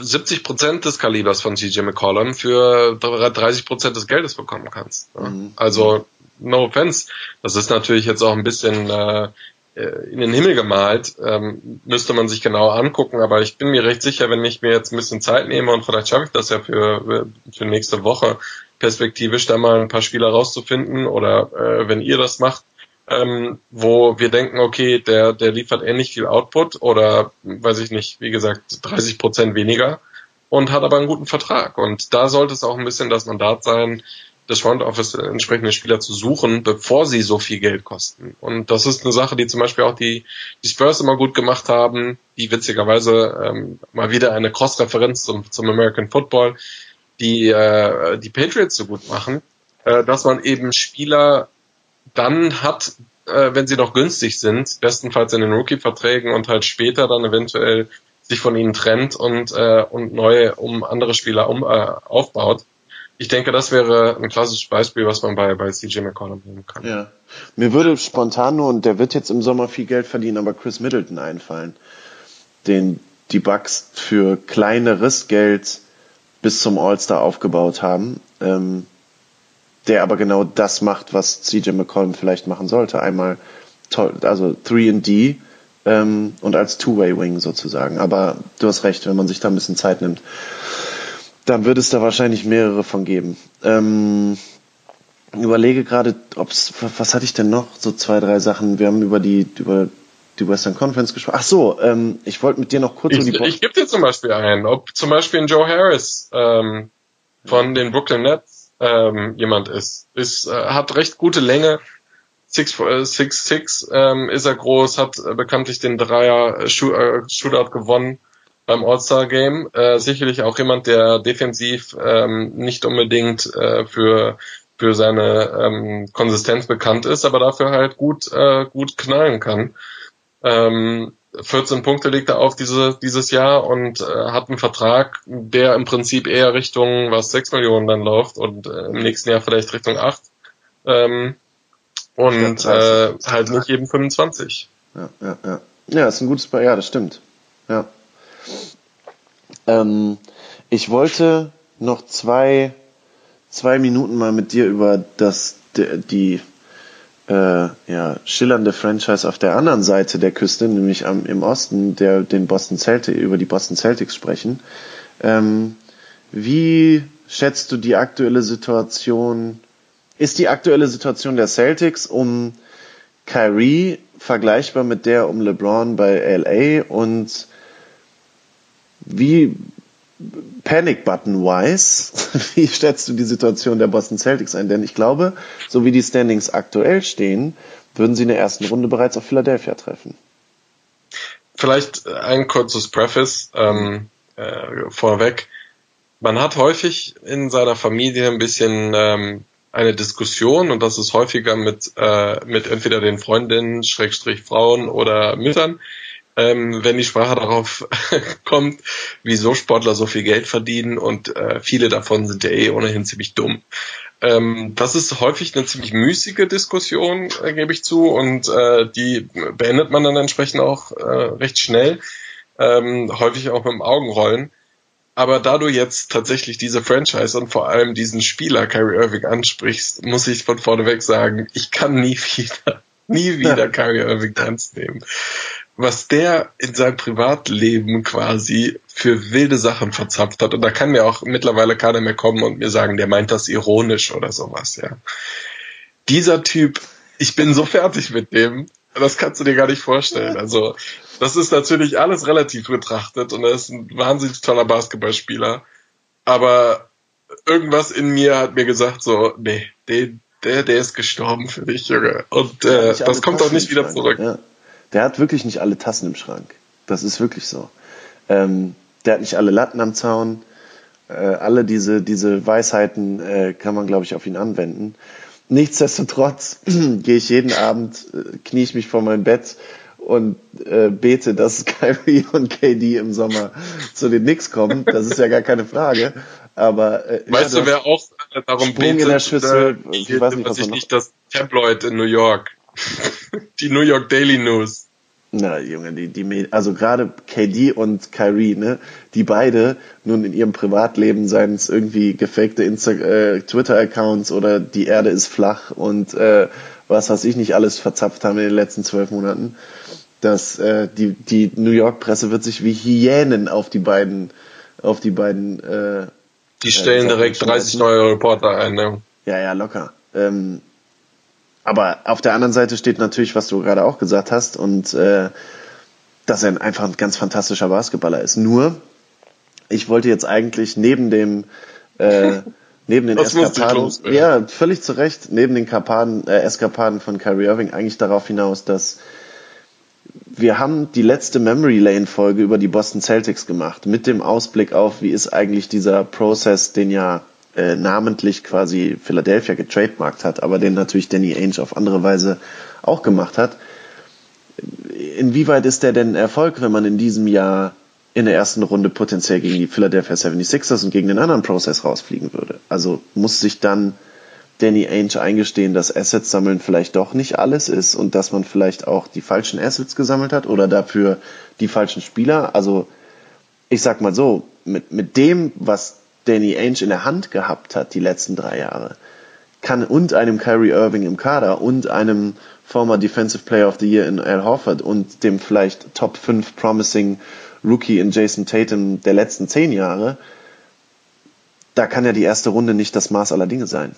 70 Prozent des Kalibers von CJ McCollum für 30 Prozent des Geldes bekommen kannst. Ne? Mhm. Also no offense. Das ist natürlich jetzt auch ein bisschen äh, äh, in den Himmel gemalt, ähm, müsste man sich genauer angucken, aber ich bin mir recht sicher, wenn ich mir jetzt ein bisschen Zeit nehme und vielleicht schaffe ich das ja für, für nächste Woche perspektivisch da mal ein paar Spieler rauszufinden oder äh, wenn ihr das macht, ähm, wo wir denken, okay, der, der liefert ähnlich viel Output oder weiß ich nicht, wie gesagt, 30 Prozent weniger und hat aber einen guten Vertrag. Und da sollte es auch ein bisschen das Mandat sein, des Front Office entsprechende Spieler zu suchen, bevor sie so viel Geld kosten. Und das ist eine Sache, die zum Beispiel auch die, die Spurs immer gut gemacht haben, die witzigerweise ähm, mal wieder eine Cross-Referenz zum, zum American Football, die äh, die Patriots so gut machen, äh, dass man eben Spieler dann hat, äh, wenn sie noch günstig sind, bestenfalls in den Rookie-Verträgen und halt später dann eventuell sich von ihnen trennt und, äh, und neue um andere Spieler um, äh, aufbaut ich denke, das wäre ein klassisches Beispiel, was man bei, bei CJ McCollum nehmen kann. Ja. Mir würde spontan nur, und der wird jetzt im Sommer viel Geld verdienen, aber Chris Middleton einfallen, den die Bucks für kleineres Geld bis zum All-Star aufgebaut haben, ähm, der aber genau das macht, was CJ McCollum vielleicht machen sollte. Einmal toll, also 3D ähm, und als Two-Way-Wing sozusagen. Aber du hast recht, wenn man sich da ein bisschen Zeit nimmt. Dann wird es da wahrscheinlich mehrere von geben. Ähm, überlege gerade, ob's, was hatte ich denn noch? So zwei, drei Sachen. Wir haben über die, über die Western Conference gesprochen. Ach so, ähm, ich wollte mit dir noch kurz ich, über die Ich gebe dir zum Beispiel einen, ob zum Beispiel ein Joe Harris ähm, von den Brooklyn Nets ähm, jemand ist. Ist äh, hat recht gute Länge. 6'6 six, six, ähm, ist er groß, hat äh, bekanntlich den Dreier äh, Shootout gewonnen beim All-Star-Game. Äh, sicherlich auch jemand, der defensiv ähm, nicht unbedingt äh, für für seine ähm, Konsistenz bekannt ist, aber dafür halt gut äh, gut knallen kann. Ähm, 14 Punkte legt er auf diese, dieses Jahr und äh, hat einen Vertrag, der im Prinzip eher Richtung was 6 Millionen dann läuft und äh, im nächsten Jahr vielleicht Richtung 8. Ähm, und äh, halt nicht eben 25. Ja, ja, ja. Ja, ist ein gutes Paar, ja, das stimmt. Ja. Ähm, ich wollte noch zwei, zwei Minuten mal mit dir über das, die, äh, ja, schillernde Franchise auf der anderen Seite der Küste, nämlich am, im Osten, der, den Boston Celtics, über die Boston Celtics sprechen. Ähm, wie schätzt du die aktuelle Situation? Ist die aktuelle Situation der Celtics um Kyrie vergleichbar mit der um LeBron bei LA und wie Panic Button wise, *laughs* wie schätzt du die Situation der Boston Celtics ein? Denn ich glaube, so wie die Standings aktuell stehen, würden sie in der ersten Runde bereits auf Philadelphia treffen. Vielleicht ein kurzes Preface ähm, äh, vorweg. Man hat häufig in seiner Familie ein bisschen ähm, eine Diskussion und das ist häufiger mit, äh, mit entweder den Freundinnen, Schrägstrich Frauen oder Müttern, ähm, wenn die Sprache darauf *laughs* kommt, wieso Sportler so viel Geld verdienen und äh, viele davon sind ja eh ohnehin ziemlich dumm. Ähm, das ist häufig eine ziemlich müßige Diskussion, äh, gebe ich zu, und äh, die beendet man dann entsprechend auch äh, recht schnell, ähm, häufig auch mit dem Augenrollen. Aber da du jetzt tatsächlich diese Franchise und vor allem diesen Spieler Kyrie Irving ansprichst, muss ich von vorneweg sagen, ich kann nie *laughs* wieder, nie wieder Kyrie Irving ernst nehmen was der in seinem Privatleben quasi für wilde Sachen verzapft hat. Und da kann mir auch mittlerweile keiner mehr kommen und mir sagen, der meint das ironisch oder sowas, ja. Dieser Typ, ich bin so fertig mit dem, das kannst du dir gar nicht vorstellen. Also, das ist natürlich alles relativ betrachtet und er ist ein wahnsinnig toller Basketballspieler. Aber irgendwas in mir hat mir gesagt, so, nee, der, der, der ist gestorben für dich, Junge. Und äh, das kommt auch nicht wieder zurück. Ja der hat wirklich nicht alle Tassen im Schrank. Das ist wirklich so. Ähm, der hat nicht alle Latten am Zaun. Äh, alle diese, diese Weisheiten äh, kann man, glaube ich, auf ihn anwenden. Nichtsdestotrotz *clears throat* gehe ich jeden Abend, äh, knie ich mich vor mein Bett und äh, bete, dass *laughs* Kyrie und KD im Sommer zu den Knicks kommen. Das ist ja gar keine Frage. Aber äh, weißt ja, du, wer auch darum Sprung betet, in der Schüssel, äh, ich weiß nicht, was ich nicht das Tabloid in New York. *laughs* die New York Daily News. Na, Junge, die, die, also gerade KD und Kyrie, ne, die beide nun in ihrem Privatleben, seien es irgendwie gefakte Insta äh, Twitter-Accounts oder die Erde ist flach und äh, was weiß ich nicht alles verzapft haben in den letzten zwölf Monaten, dass äh, die, die New York-Presse wird sich wie Hyänen auf die beiden, auf die beiden äh, Die stellen äh, direkt 30 neue Reporter ein, ne? Ja, ja, locker. Ähm, aber auf der anderen Seite steht natürlich, was du gerade auch gesagt hast, und äh, dass er einfach ein ganz fantastischer Basketballer ist. Nur, ich wollte jetzt eigentlich neben dem äh, *laughs* neben den Das Eskapaden, loswerden. ja, völlig zu Recht, neben den Karpaden, äh, Eskapaden von Kyrie Irving eigentlich darauf hinaus, dass wir haben die letzte Memory Lane Folge über die Boston Celtics gemacht, mit dem Ausblick auf, wie ist eigentlich dieser Prozess, den ja äh, namentlich quasi Philadelphia getrademarkt hat, aber den natürlich Danny Ainge auf andere Weise auch gemacht hat. Inwieweit ist der denn Erfolg, wenn man in diesem Jahr in der ersten Runde potenziell gegen die Philadelphia 76ers und gegen den anderen Prozess rausfliegen würde? Also muss sich dann Danny Ainge eingestehen, dass Assets sammeln vielleicht doch nicht alles ist und dass man vielleicht auch die falschen Assets gesammelt hat oder dafür die falschen Spieler. Also ich sag mal so, mit, mit dem, was Danny Ainge in der Hand gehabt hat die letzten drei Jahre, kann und einem Kyrie Irving im Kader und einem former Defensive Player of the Year in Al Horford und dem vielleicht Top 5 Promising Rookie in Jason Tatum der letzten zehn Jahre, da kann ja die erste Runde nicht das Maß aller Dinge sein.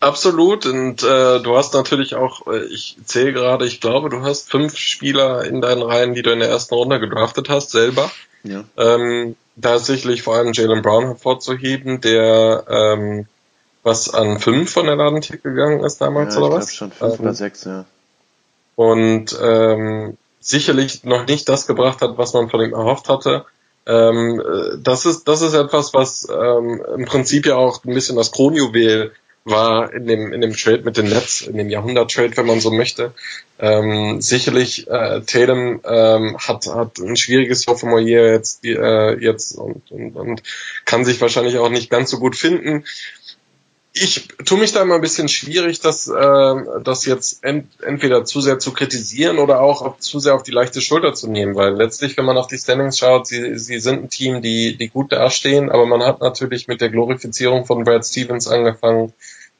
Absolut. Und äh, du hast natürlich auch, äh, ich zähle gerade, ich glaube, du hast fünf Spieler in deinen Reihen, die du in der ersten Runde gedraftet hast, selber. Ja. Ähm, da ist sicherlich vor allem Jalen Brown hervorzuheben, der ähm, was an fünf von der Ladenthek gegangen ist damals ja, ich oder glaube was? schon fünf Ähm, oder sechs, ja. und ähm, sicherlich noch nicht das gebracht hat, was man von ihm erhofft hatte. Ähm, äh, das ist das ist etwas, was ähm, im Prinzip ja auch ein bisschen das Kronjuwel war in dem in dem Trade mit den Nets, in dem Jahrhundert-Trade, wenn man so möchte. Ähm, sicherlich äh, Tatum ähm, hat hat ein schwieriges Sophomore Year jetzt äh, jetzt und, und und kann sich wahrscheinlich auch nicht ganz so gut finden ich tue mich da immer ein bisschen schwierig, das, äh, das jetzt ent, entweder zu sehr zu kritisieren oder auch zu sehr auf die leichte Schulter zu nehmen, weil letztlich, wenn man auf die Standings schaut, sie, sie sind ein Team, die, die gut dastehen, aber man hat natürlich mit der Glorifizierung von Brad Stevens angefangen,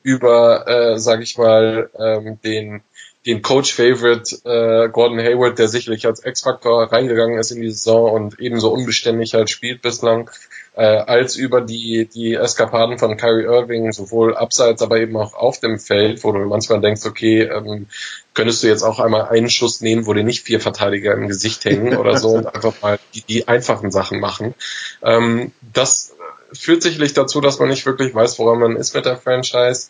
über, äh, sag ich mal, ähm, den den Coach-Favorite äh, Gordon Hayward, der sicherlich als X-Faktor reingegangen ist in die Saison und ebenso unbeständig halt spielt bislang, äh, als über die, die Eskapaden von Kyrie Irving, sowohl abseits, aber eben auch auf dem Feld, wo du manchmal denkst, okay, ähm, könntest du jetzt auch einmal einen Schuss nehmen, wo dir nicht vier Verteidiger im Gesicht hängen *laughs* oder so und einfach mal die, die einfachen Sachen machen. Ähm, das führt sicherlich dazu, dass man nicht wirklich weiß, woran man ist mit der Franchise.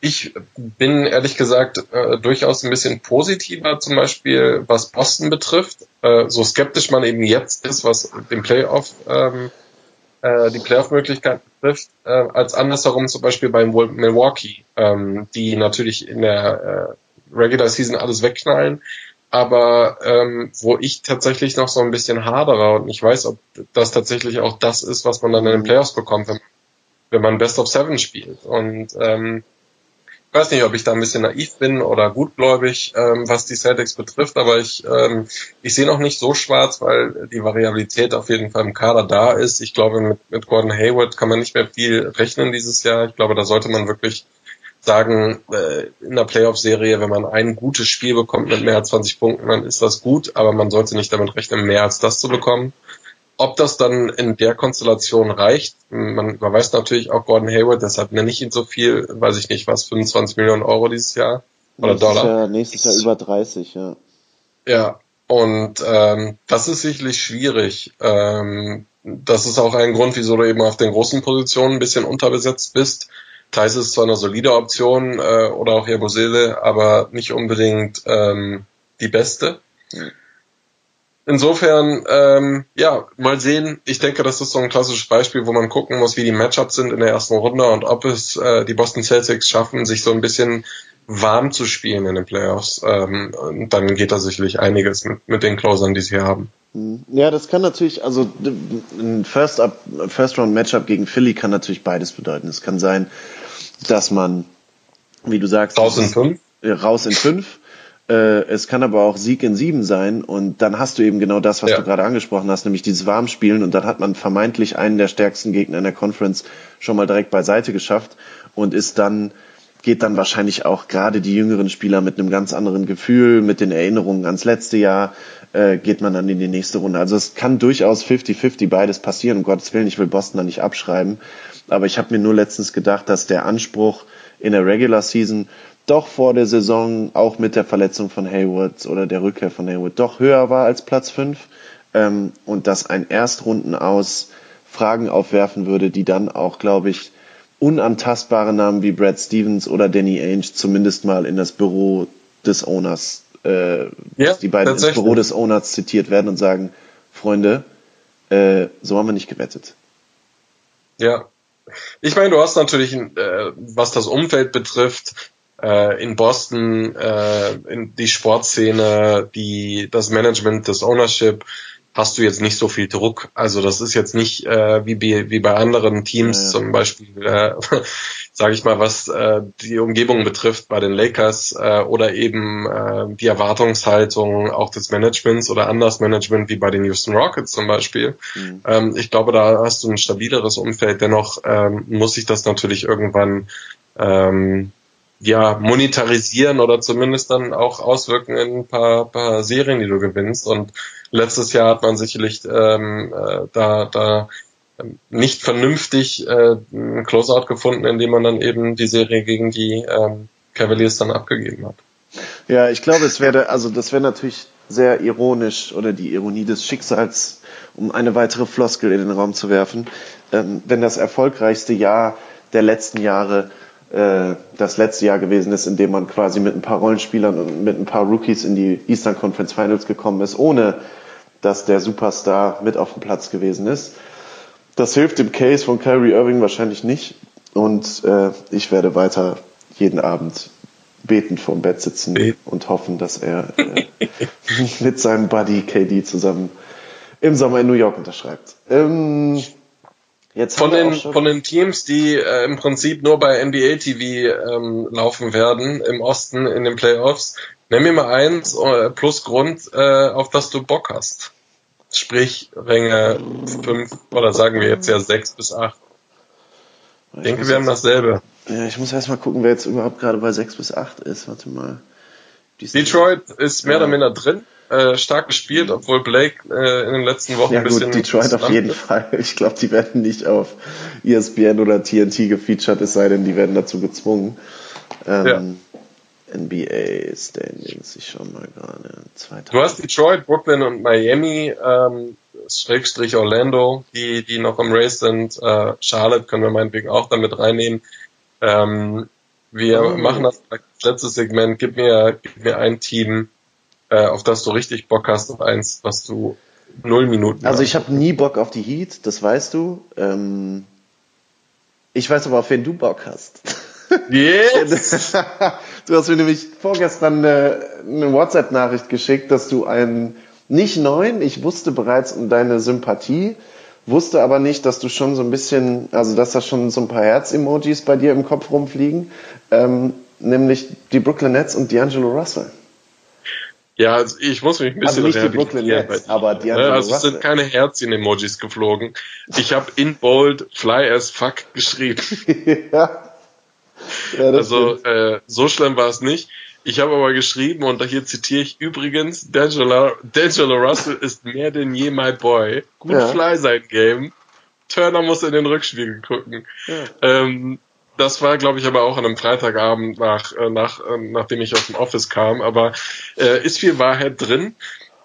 Ich bin ehrlich gesagt äh, durchaus ein bisschen positiver, zum Beispiel was Boston betrifft. Äh, so skeptisch man eben jetzt ist, was den Playoff, ähm, äh, die Playoff-Möglichkeit betrifft, äh, als andersherum zum Beispiel bei Milwaukee, ähm, die natürlich in der äh, Regular Season alles wegknallen, aber ähm, wo ich tatsächlich noch so ein bisschen hadere und ich weiß, ob das tatsächlich auch das ist, was man dann in den Playoffs bekommt, wenn, wenn man Best of Seven spielt. Und ähm, weiß nicht, ob ich da ein bisschen naiv bin oder gutgläubig, ähm, was die Celtics betrifft, aber ich, ähm, ich sehe noch nicht so schwarz, weil die Variabilität auf jeden Fall im Kader da ist. Ich glaube, mit, mit Gordon Hayward kann man nicht mehr viel rechnen dieses Jahr. Ich glaube, da sollte man wirklich sagen, äh, in der Playoff-Serie, wenn man ein gutes Spiel bekommt mit mehr als 20 Punkten, dann ist das gut, aber man sollte nicht damit rechnen, mehr als das zu bekommen. Ob das dann in der Konstellation reicht, man überweist natürlich auch Gordon Hayward, deshalb nenne ich ihn so viel, weiß ich nicht, was, 25 Millionen Euro dieses Jahr oder nächstes Dollar. Jahr, nächstes Jahr über 30, ja. Ja, und ähm, das ist sicherlich schwierig. Ähm, das ist auch ein Grund, wieso du eben auf den großen Positionen ein bisschen unterbesetzt bist. Thais ist zwar eine solide Option äh, oder auch Jabusele, aber nicht unbedingt ähm, die beste. Insofern, ähm, ja, mal sehen. Ich denke, das ist so ein klassisches Beispiel, wo man gucken muss, wie die Matchups sind in der ersten Runde und ob es äh, die Boston Celtics schaffen, sich so ein bisschen warm zu spielen in den Playoffs. Ähm, und dann geht da sicherlich einiges mit, mit den Closern, die sie hier haben. Ja, das kann natürlich, also ein First, Up, First Round Matchup gegen Philly kann natürlich beides bedeuten. Es kann sein, dass man, wie du sagst, Raus in fünf? raus in fünf. Äh, es kann aber auch Sieg in sieben sein und dann hast du eben genau das, was Ja. du gerade angesprochen hast, nämlich dieses Warmspielen und dann hat man vermeintlich einen der stärksten Gegner in der Conference schon mal direkt beiseite geschafft und ist dann geht dann wahrscheinlich auch gerade die jüngeren Spieler mit einem ganz anderen Gefühl, mit den Erinnerungen ans letzte Jahr, äh, geht man dann in die nächste Runde. Also es kann durchaus 50-50 beides passieren, um Gottes Willen, ich will Boston da nicht abschreiben, aber ich habe mir nur letztens gedacht, dass der Anspruch in der Regular Season doch vor der Saison, auch mit der Verletzung von Hayward oder der Rückkehr von Hayward, doch höher war als Platz 5 ähm, und dass ein Erstrunden aus Fragen aufwerfen würde, die dann auch, glaube ich, unantastbare Namen wie Brad Stevens oder Danny Ainge zumindest mal in das Büro des Owners, äh, Ja, die beiden ins. Büro des Owners zitiert werden und sagen, Freunde, äh, so haben wir nicht gewettet. Ja. Ich meine, du hast natürlich, äh, was das Umfeld betrifft, äh, in Boston, äh, in die Sportszene, die, das Management, das Ownership, hast du jetzt nicht so viel Druck. Also das ist jetzt nicht äh, wie, bei, wie bei anderen Teams, Ja, zum Beispiel, äh, *laughs* sage ich mal, was äh, die Umgebung betrifft bei den Lakers äh, oder eben äh, die Erwartungshaltung auch des Managements oder anders Management wie bei den Houston Rockets zum Beispiel. Mhm. Ähm, ich glaube, da hast du ein stabileres Umfeld. Dennoch ähm, muss sich das natürlich irgendwann ähm, ja monetarisieren oder zumindest dann auch auswirken in ein paar, paar Serien, die du gewinnst. Und letztes Jahr hat man sicherlich ähm, äh, da da ähm, nicht vernünftig äh, ein Closeout gefunden, indem man dann eben die Serie gegen die ähm, Cavaliers dann abgegeben hat. Ja, ich glaube, es wäre, also das wäre natürlich sehr ironisch oder die Ironie des Schicksals, um eine weitere Floskel in den Raum zu werfen, ähm, wenn das erfolgreichste Jahr der letzten Jahre das letzte Jahr gewesen ist, in dem man quasi mit ein paar Rollenspielern und mit ein paar Rookies in die Eastern Conference Finals gekommen ist, ohne dass der Superstar mit auf dem Platz gewesen ist. Das hilft dem Case von Kyrie Irving wahrscheinlich nicht. Und äh, ich werde weiter jeden Abend betend vorm Bett sitzen und hoffen, dass er äh, *laughs* mit seinem Buddy KD zusammen im Sommer in New York unterschreibt. Ähm, jetzt Von den, von den Teams, die äh, im Prinzip nur bei NBA TV ähm, laufen werden im Osten in den Playoffs, nenn mir mal eins äh, plus Grund, äh, auf das du Bock hast. Sprich Ränge fünf oder sagen wir jetzt ja sechs bis acht. Ich denke, wir haben dasselbe. Ja, ich muss erst mal gucken, wer jetzt überhaupt gerade bei 6 bis 8 ist. Warte mal. Detroit ist mehr Ja. oder minder drin, äh, stark gespielt, obwohl Blake äh, in den letzten Wochen Ja ein bisschen gut, Detroit auf jeden Fall. Ich glaube, die werden nicht auf ESPN oder TNT gefeatured, es sei denn, die werden dazu gezwungen. Ähm, NBA Standings, ich schau mal gerade. 2000. Du hast Detroit, Brooklyn und Miami, ähm, Schrägstrich Orlando, die, die noch im Race sind. Äh, Charlotte können wir meinetwegen auch damit reinnehmen. Ähm, wir Oh. machen das als letztes Segment. Gib mir, gib mir ein Team, äh, auf das du richtig Bock hast und eins, was du null Minuten Also hast. ich habe nie Bock auf die Heat, das weißt du. Ähm, ich weiß aber, auf wen du Bock hast. *laughs* Yes! du hast mir nämlich vorgestern eine, eine WhatsApp-Nachricht geschickt, dass du einen nicht neuen, ich wusste bereits um deine Sympathie, wusste aber nicht, dass du schon so ein bisschen, also dass da schon so ein paar Herz-Emojis bei dir im Kopf rumfliegen, ähm, nämlich die Brooklyn Nets und D'Angelo Russell. Ja, also ich muss mich ein bisschen Also nicht die Brooklyn Nets, aber D'Angelo Ja, Also es sind keine Herzchen-Emojis geflogen. Ich habe in bold fly as fuck geschrieben. *laughs* ja. ja, Also äh, so schlimm war es nicht. Ich habe aber geschrieben, und hier zitiere ich übrigens, D'Angelo, D'Angelo Russell ist mehr denn je my boy. Gut Ja. fly sein Game. Turner muss in den Rückspiegel gucken. Ja. Ähm, das war, glaube ich, aber auch an einem Freitagabend, nach, äh, nach, äh, nachdem ich aus dem Office kam. Aber äh, ist viel Wahrheit drin.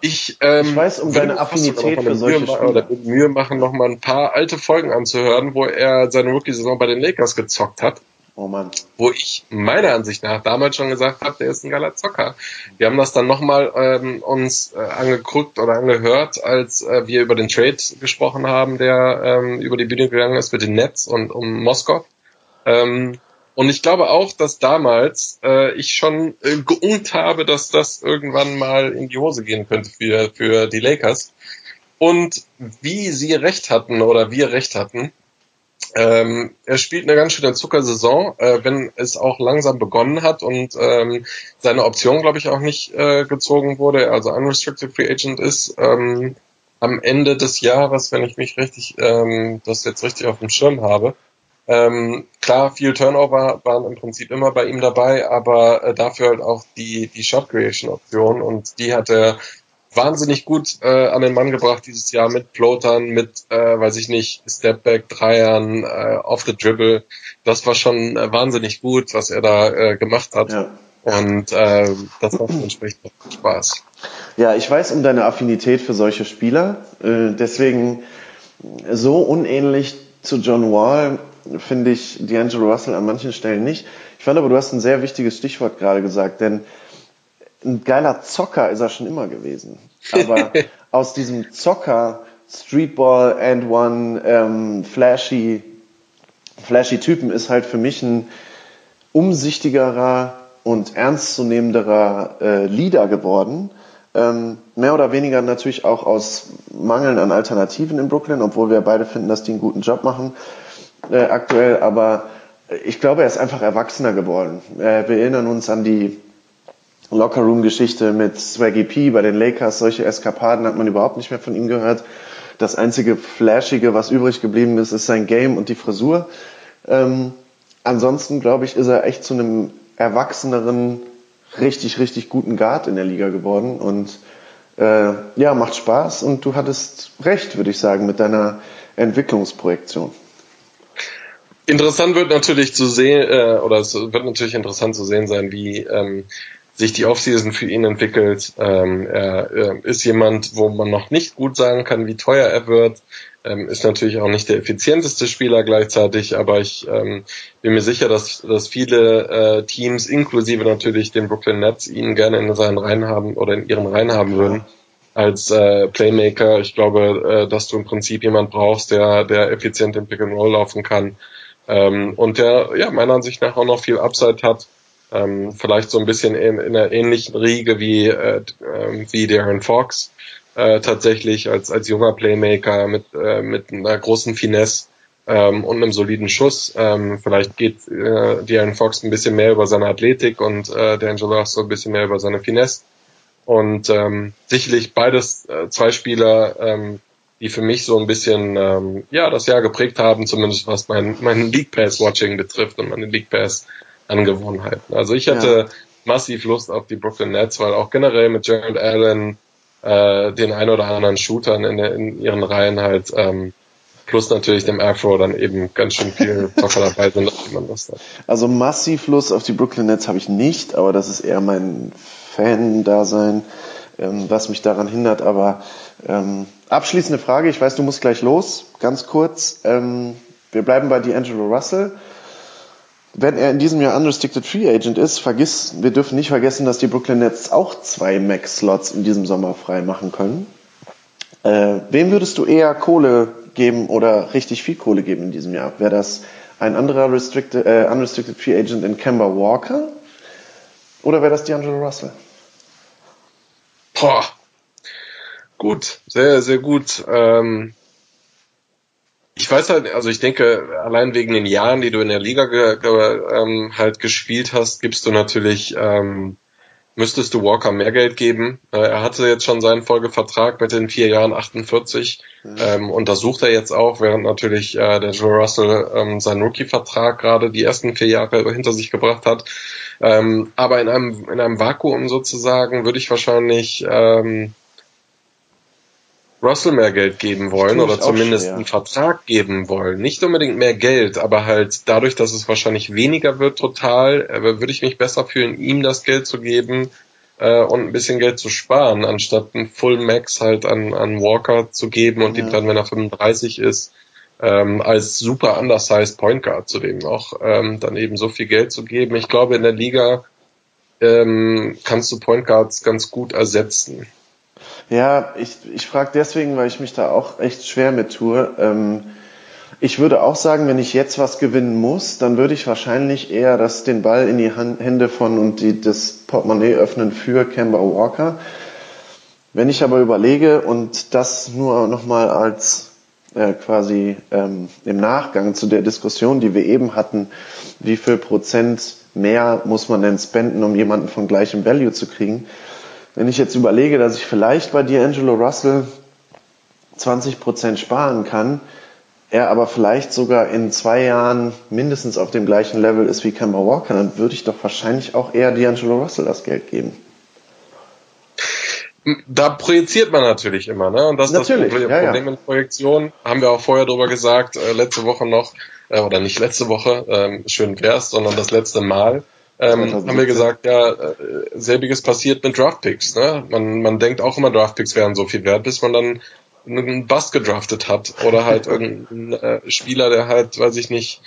Ich, ähm, Ich weiß um sogar Affinität für solche Mühe ma- Spieler. Oder Mühe machen, noch mal ein paar alte Folgen anzuhören, wo er seine Rookie-Saison bei den Lakers gezockt hat Oh Mann. wo ich meiner Ansicht nach damals schon gesagt habe, der ist ein geiler Zocker. Wir haben das dann nochmal ähm, uns äh, angeguckt oder angehört, als äh, wir über den Trade gesprochen haben, der ähm, über die Bühne gegangen ist mit den Nets und um Moskau. Ähm, und ich glaube auch, dass damals äh, ich schon äh, geungt habe, dass das irgendwann mal in die Hose gehen könnte für, für die Lakers. Und wie sie recht hatten oder wir recht hatten, Ähm, er spielt eine ganz schöne Zuckersaison, äh, wenn es auch langsam begonnen hat und ähm, seine Option, glaube ich, auch nicht äh, gezogen wurde, also unrestricted free agent ist. Ähm, am Ende des Jahres, wenn ich mich richtig, ähm, das jetzt richtig auf dem Schirm habe. Ähm, klar, viel Turnover waren im Prinzip immer bei ihm dabei, aber äh, dafür halt auch die, die Shot Creation Option und die hat er wahnsinnig gut äh, an den Mann gebracht dieses Jahr mit Floatern, mit, äh, weiß ich nicht, Stepback, Dreiern, äh, off the dribble. Das war schon äh, wahnsinnig gut, was er da äh, gemacht hat. Ja. Und äh, das macht entsprechend Spaß. Ja, ich weiß um deine Affinität für solche Spieler. Äh, deswegen so unähnlich zu John Wall finde ich D'Angelo Russell an manchen Stellen nicht. Ich fand aber, du hast ein sehr wichtiges Stichwort gerade gesagt, denn ein geiler Zocker ist er schon immer gewesen. Aber *laughs* aus diesem Zocker, Streetball and One, ähm, flashy, flashy Typen ist halt für mich ein umsichtigerer und ernstzunehmenderer äh, Leader geworden. Ähm, mehr oder weniger natürlich auch aus Mangeln an Alternativen in Brooklyn, obwohl wir beide finden, dass die einen guten Job machen äh, aktuell. Aber ich glaube, er ist einfach erwachsener geworden. Äh, wir erinnern uns an die Lockerroom-Geschichte mit Swaggy P bei den Lakers. Solche Eskapaden hat man überhaupt nicht mehr von ihm gehört. Das einzige Flashige, was übrig geblieben ist, ist sein Game und die Frisur. Ähm, ansonsten, glaube ich, ist er echt zu einem erwachseneren, richtig, richtig guten Guard in der Liga geworden. Und äh, ja, macht Spaß und du hattest recht, würde ich sagen, mit deiner Entwicklungsprojektion. Interessant wird natürlich zu sehen, äh, oder es wird natürlich interessant zu sehen sein, wie ähm, sich die Offseason für ihn entwickelt. Ähm, er äh, ist jemand, wo man noch nicht gut sagen kann, wie teuer er wird. Ähm, ist natürlich auch nicht der effizienteste Spieler gleichzeitig, aber ich ähm, bin mir sicher, dass, dass viele äh, Teams, inklusive natürlich den Brooklyn Nets, ihn gerne in seinen Reihen haben oder in ihren Reihen haben würden als äh, Playmaker. Ich glaube, äh, dass du im Prinzip jemand brauchst, der, der effizient im Pick and Roll laufen kann ähm, und der ja meiner Ansicht nach auch noch viel Upside hat ähm, vielleicht so ein bisschen in, in einer ähnlichen Riege wie, äh, äh, wie Darren Fox, äh, tatsächlich als, als junger Playmaker mit, äh, mit einer großen Finesse ähm, und einem soliden Schuss. Ähm, vielleicht geht äh, Darren Fox ein bisschen mehr über seine Athletik und äh, D'Angelo so ein bisschen mehr über seine Finesse. Und ähm, sicherlich beides äh, zwei Spieler, ähm, die für mich so ein bisschen ähm, ja das Jahr geprägt haben, zumindest was mein, mein League Pass Watching betrifft und meine League Pass Angewohnheiten. Also ich hatte ja. massiv Lust auf die Brooklyn Nets, weil auch generell mit Jared Allen äh, den ein oder anderen Shootern in, der, in ihren Reihen halt ähm, plus natürlich dem Afro dann eben ganz schön viel *laughs* Zocker dabei sind, wie man das hat. Also massiv Lust auf die Brooklyn Nets habe ich nicht, aber das ist eher mein Fan-Dasein, ähm, was mich daran hindert. Aber ähm, abschließende Frage, ich weiß, du musst gleich los, ganz kurz. Ähm, wir bleiben bei D'Angelo Russell wenn er in diesem Jahr Unrestricted Free Agent ist, vergiss, wir dürfen nicht vergessen, dass die Brooklyn Nets auch zwei Max-Slots in diesem Sommer frei machen können. Äh, wem würdest du eher Kohle geben oder richtig viel Kohle geben in diesem Jahr? Wäre das ein anderer Restricted, äh, Unrestricted Free Agent in Kemba Walker? Oder wäre das D'Angelo Russell? Boah. Gut, sehr, sehr gut. Ähm ich weiß halt, also ich denke, allein wegen den Jahren, die du in der Liga ge, ge, ähm, halt gespielt hast, gibst du natürlich, ähm, müsstest du Walker mehr Geld geben. Äh, er hatte jetzt schon seinen Folgevertrag mit den vier Jahren 48 mhm. ähm, und das sucht er jetzt auch, während natürlich äh, der Joe Russell ähm, seinen Rookie-Vertrag gerade die ersten vier Jahre hinter sich gebracht hat. Ähm, aber in einem, in einem Vakuum sozusagen würde ich wahrscheinlich ähm, Russell mehr Geld geben wollen oder zumindest einen Vertrag geben wollen. Nicht unbedingt mehr Geld, aber halt dadurch, dass es wahrscheinlich weniger wird total, äh, würde ich mich besser fühlen, ihm das Geld zu geben äh, und ein bisschen Geld zu sparen, anstatt einen Full Max halt an, an Walker zu geben und ja. ihm dann, wenn er 35 ist, ähm, als super undersized Point Guard zu dem auch ähm, dann eben so viel Geld zu geben. Ich glaube, in der Liga ähm, kannst du Point Guards ganz gut ersetzen. Ja, ich, ich frage deswegen, weil ich mich da auch echt schwer mit tue. Ähm, ich würde auch sagen, wenn ich jetzt was gewinnen muss, dann würde ich wahrscheinlich eher das, den Ball in die Hände von und die, das Portemonnaie öffnen für Kemba Walker. Wenn ich aber überlege und das nur nochmal als äh, quasi ähm, im Nachgang zu der Diskussion, die wir eben hatten, wie viel Prozent mehr muss man denn spenden, um jemanden von gleichem Value zu kriegen. Wenn ich jetzt überlege, dass ich vielleicht bei D'Angelo Russell 20 Prozent sparen kann, er aber vielleicht sogar in zwei Jahren mindestens auf dem gleichen Level ist wie Kemba Walker, dann würde ich doch wahrscheinlich auch eher D'Angelo Russell das Geld geben. Da projiziert man natürlich immer, ne? Und das ist Natürlich, das Problem, ja, ja. Problem mit Projektion. Haben wir auch vorher drüber gesagt, äh, letzte Woche noch, äh, oder nicht letzte Woche, ähm, schön wär's, sondern das letzte Mal. Ähm, 2017. haben wir gesagt, ja, äh, selbiges passiert mit Draftpicks. Ne? Man, man denkt auch immer, Draftpicks wären so viel wert, bis man dann einen Bust gedraftet hat oder halt *laughs* irgendein äh, Spieler, der halt, weiß ich nicht,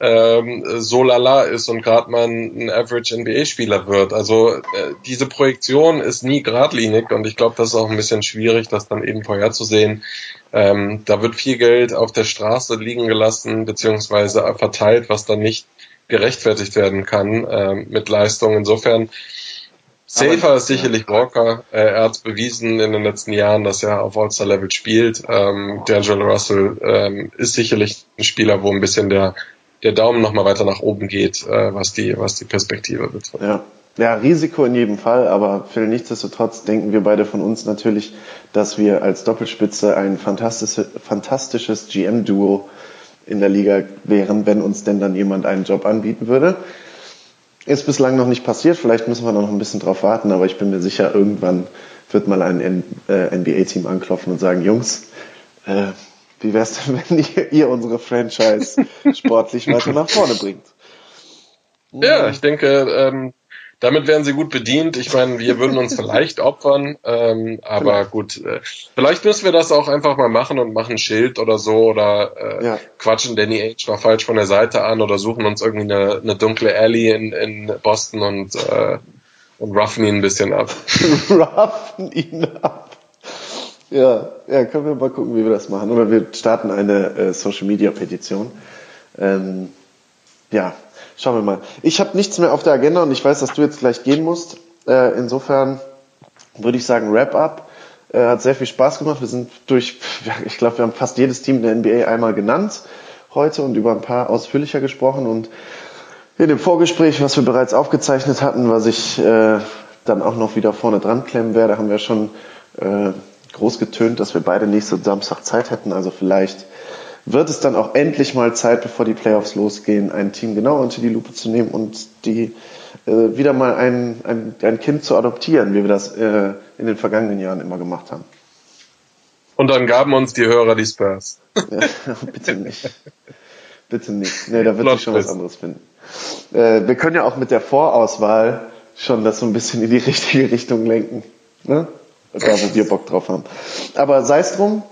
ähm, so lala ist und gerade mal ein, ein Average NBA-Spieler wird. Also äh, diese Projektion ist nie geradlinig und ich glaube, das ist auch ein bisschen schwierig, das dann eben vorherzusehen. Ähm, da wird viel Geld auf der Straße liegen gelassen beziehungsweise verteilt, was dann nicht gerechtfertigt werden kann ähm, mit Leistung. Insofern Safer Aber- ist sicherlich Walker. Äh, er hat bewiesen in den letzten Jahren, dass er auf All-Star-Level spielt. Ähm, D'Angelo Russell ähm, ist sicherlich ein Spieler, wo ein bisschen der, der Daumen nochmal weiter nach oben geht, äh, was, die, was die Perspektive betrifft. Ja. ja, Risiko in jedem Fall, aber Phil, nichtsdestotrotz denken wir beide von uns natürlich, dass wir als Doppelspitze ein fantastisches, fantastisches GM-Duo in der Liga wären, wenn uns denn dann jemand einen Job anbieten würde. Ist bislang noch nicht passiert, vielleicht müssen wir noch ein bisschen drauf warten, aber ich bin mir sicher, irgendwann wird mal ein N- äh, NBA-Team anklopfen und sagen, Jungs, äh, wie wär's denn, *laughs* wenn ihr, ihr unsere Franchise sportlich weiter nach vorne bringt? Ja, ich denke, ähm, damit wären sie gut bedient. Ich meine, wir würden uns vielleicht opfern, ähm, aber gut, äh, vielleicht müssen wir das auch einfach mal machen und machen Schild oder so oder äh, Ja. quatschen Danny Ainge mal falsch von der Seite an oder suchen uns irgendwie eine, eine dunkle Alley in, in Boston und, äh, und roughen ihn ein bisschen ab. *laughs* Roughen ihn ab. Ja, ja, können wir mal gucken, wie wir das machen. Oder wir starten eine äh, Social Media Petition. Ähm, ja, schauen wir mal. Ich habe nichts mehr auf der Agenda und ich weiß, dass du jetzt gleich gehen musst. Äh, insofern würde ich sagen, Wrap up. Äh, hat sehr viel Spaß gemacht. Wir sind durch, ich glaube, wir haben fast jedes Team der NBA einmal genannt heute und über ein paar ausführlicher gesprochen und in dem Vorgespräch, was wir bereits aufgezeichnet hatten, was ich äh, dann auch noch wieder vorne dran klemmen werde, haben wir schon äh, groß getönt, dass wir beide nächsten Samstag Zeit hätten. Also vielleicht wird es dann auch endlich mal Zeit, bevor die Playoffs losgehen, ein Team genauer unter die Lupe zu nehmen und die äh, wieder mal ein, ein, ein Kind zu adoptieren, wie wir das äh, in den vergangenen Jahren immer gemacht haben. Und dann gaben uns die Hörer die Spurs. Ja, *laughs* bitte nicht. Bitte nicht. Nee, da wird Plot sich schon was anderes finden. Äh, wir können ja auch mit der Vorauswahl schon das so ein bisschen in die *laughs* richtige Richtung lenken. Ne? Da, wo wir Bock drauf haben. Aber sei es drum.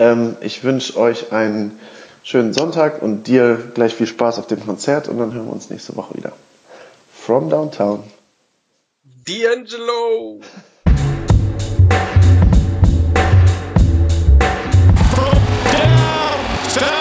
Ähm, ich wünsche euch einen schönen Sonntag und dir gleich viel Spaß auf dem Konzert und dann hören wir uns nächste Woche wieder. From Downtown. D'Angelo! From Downtown!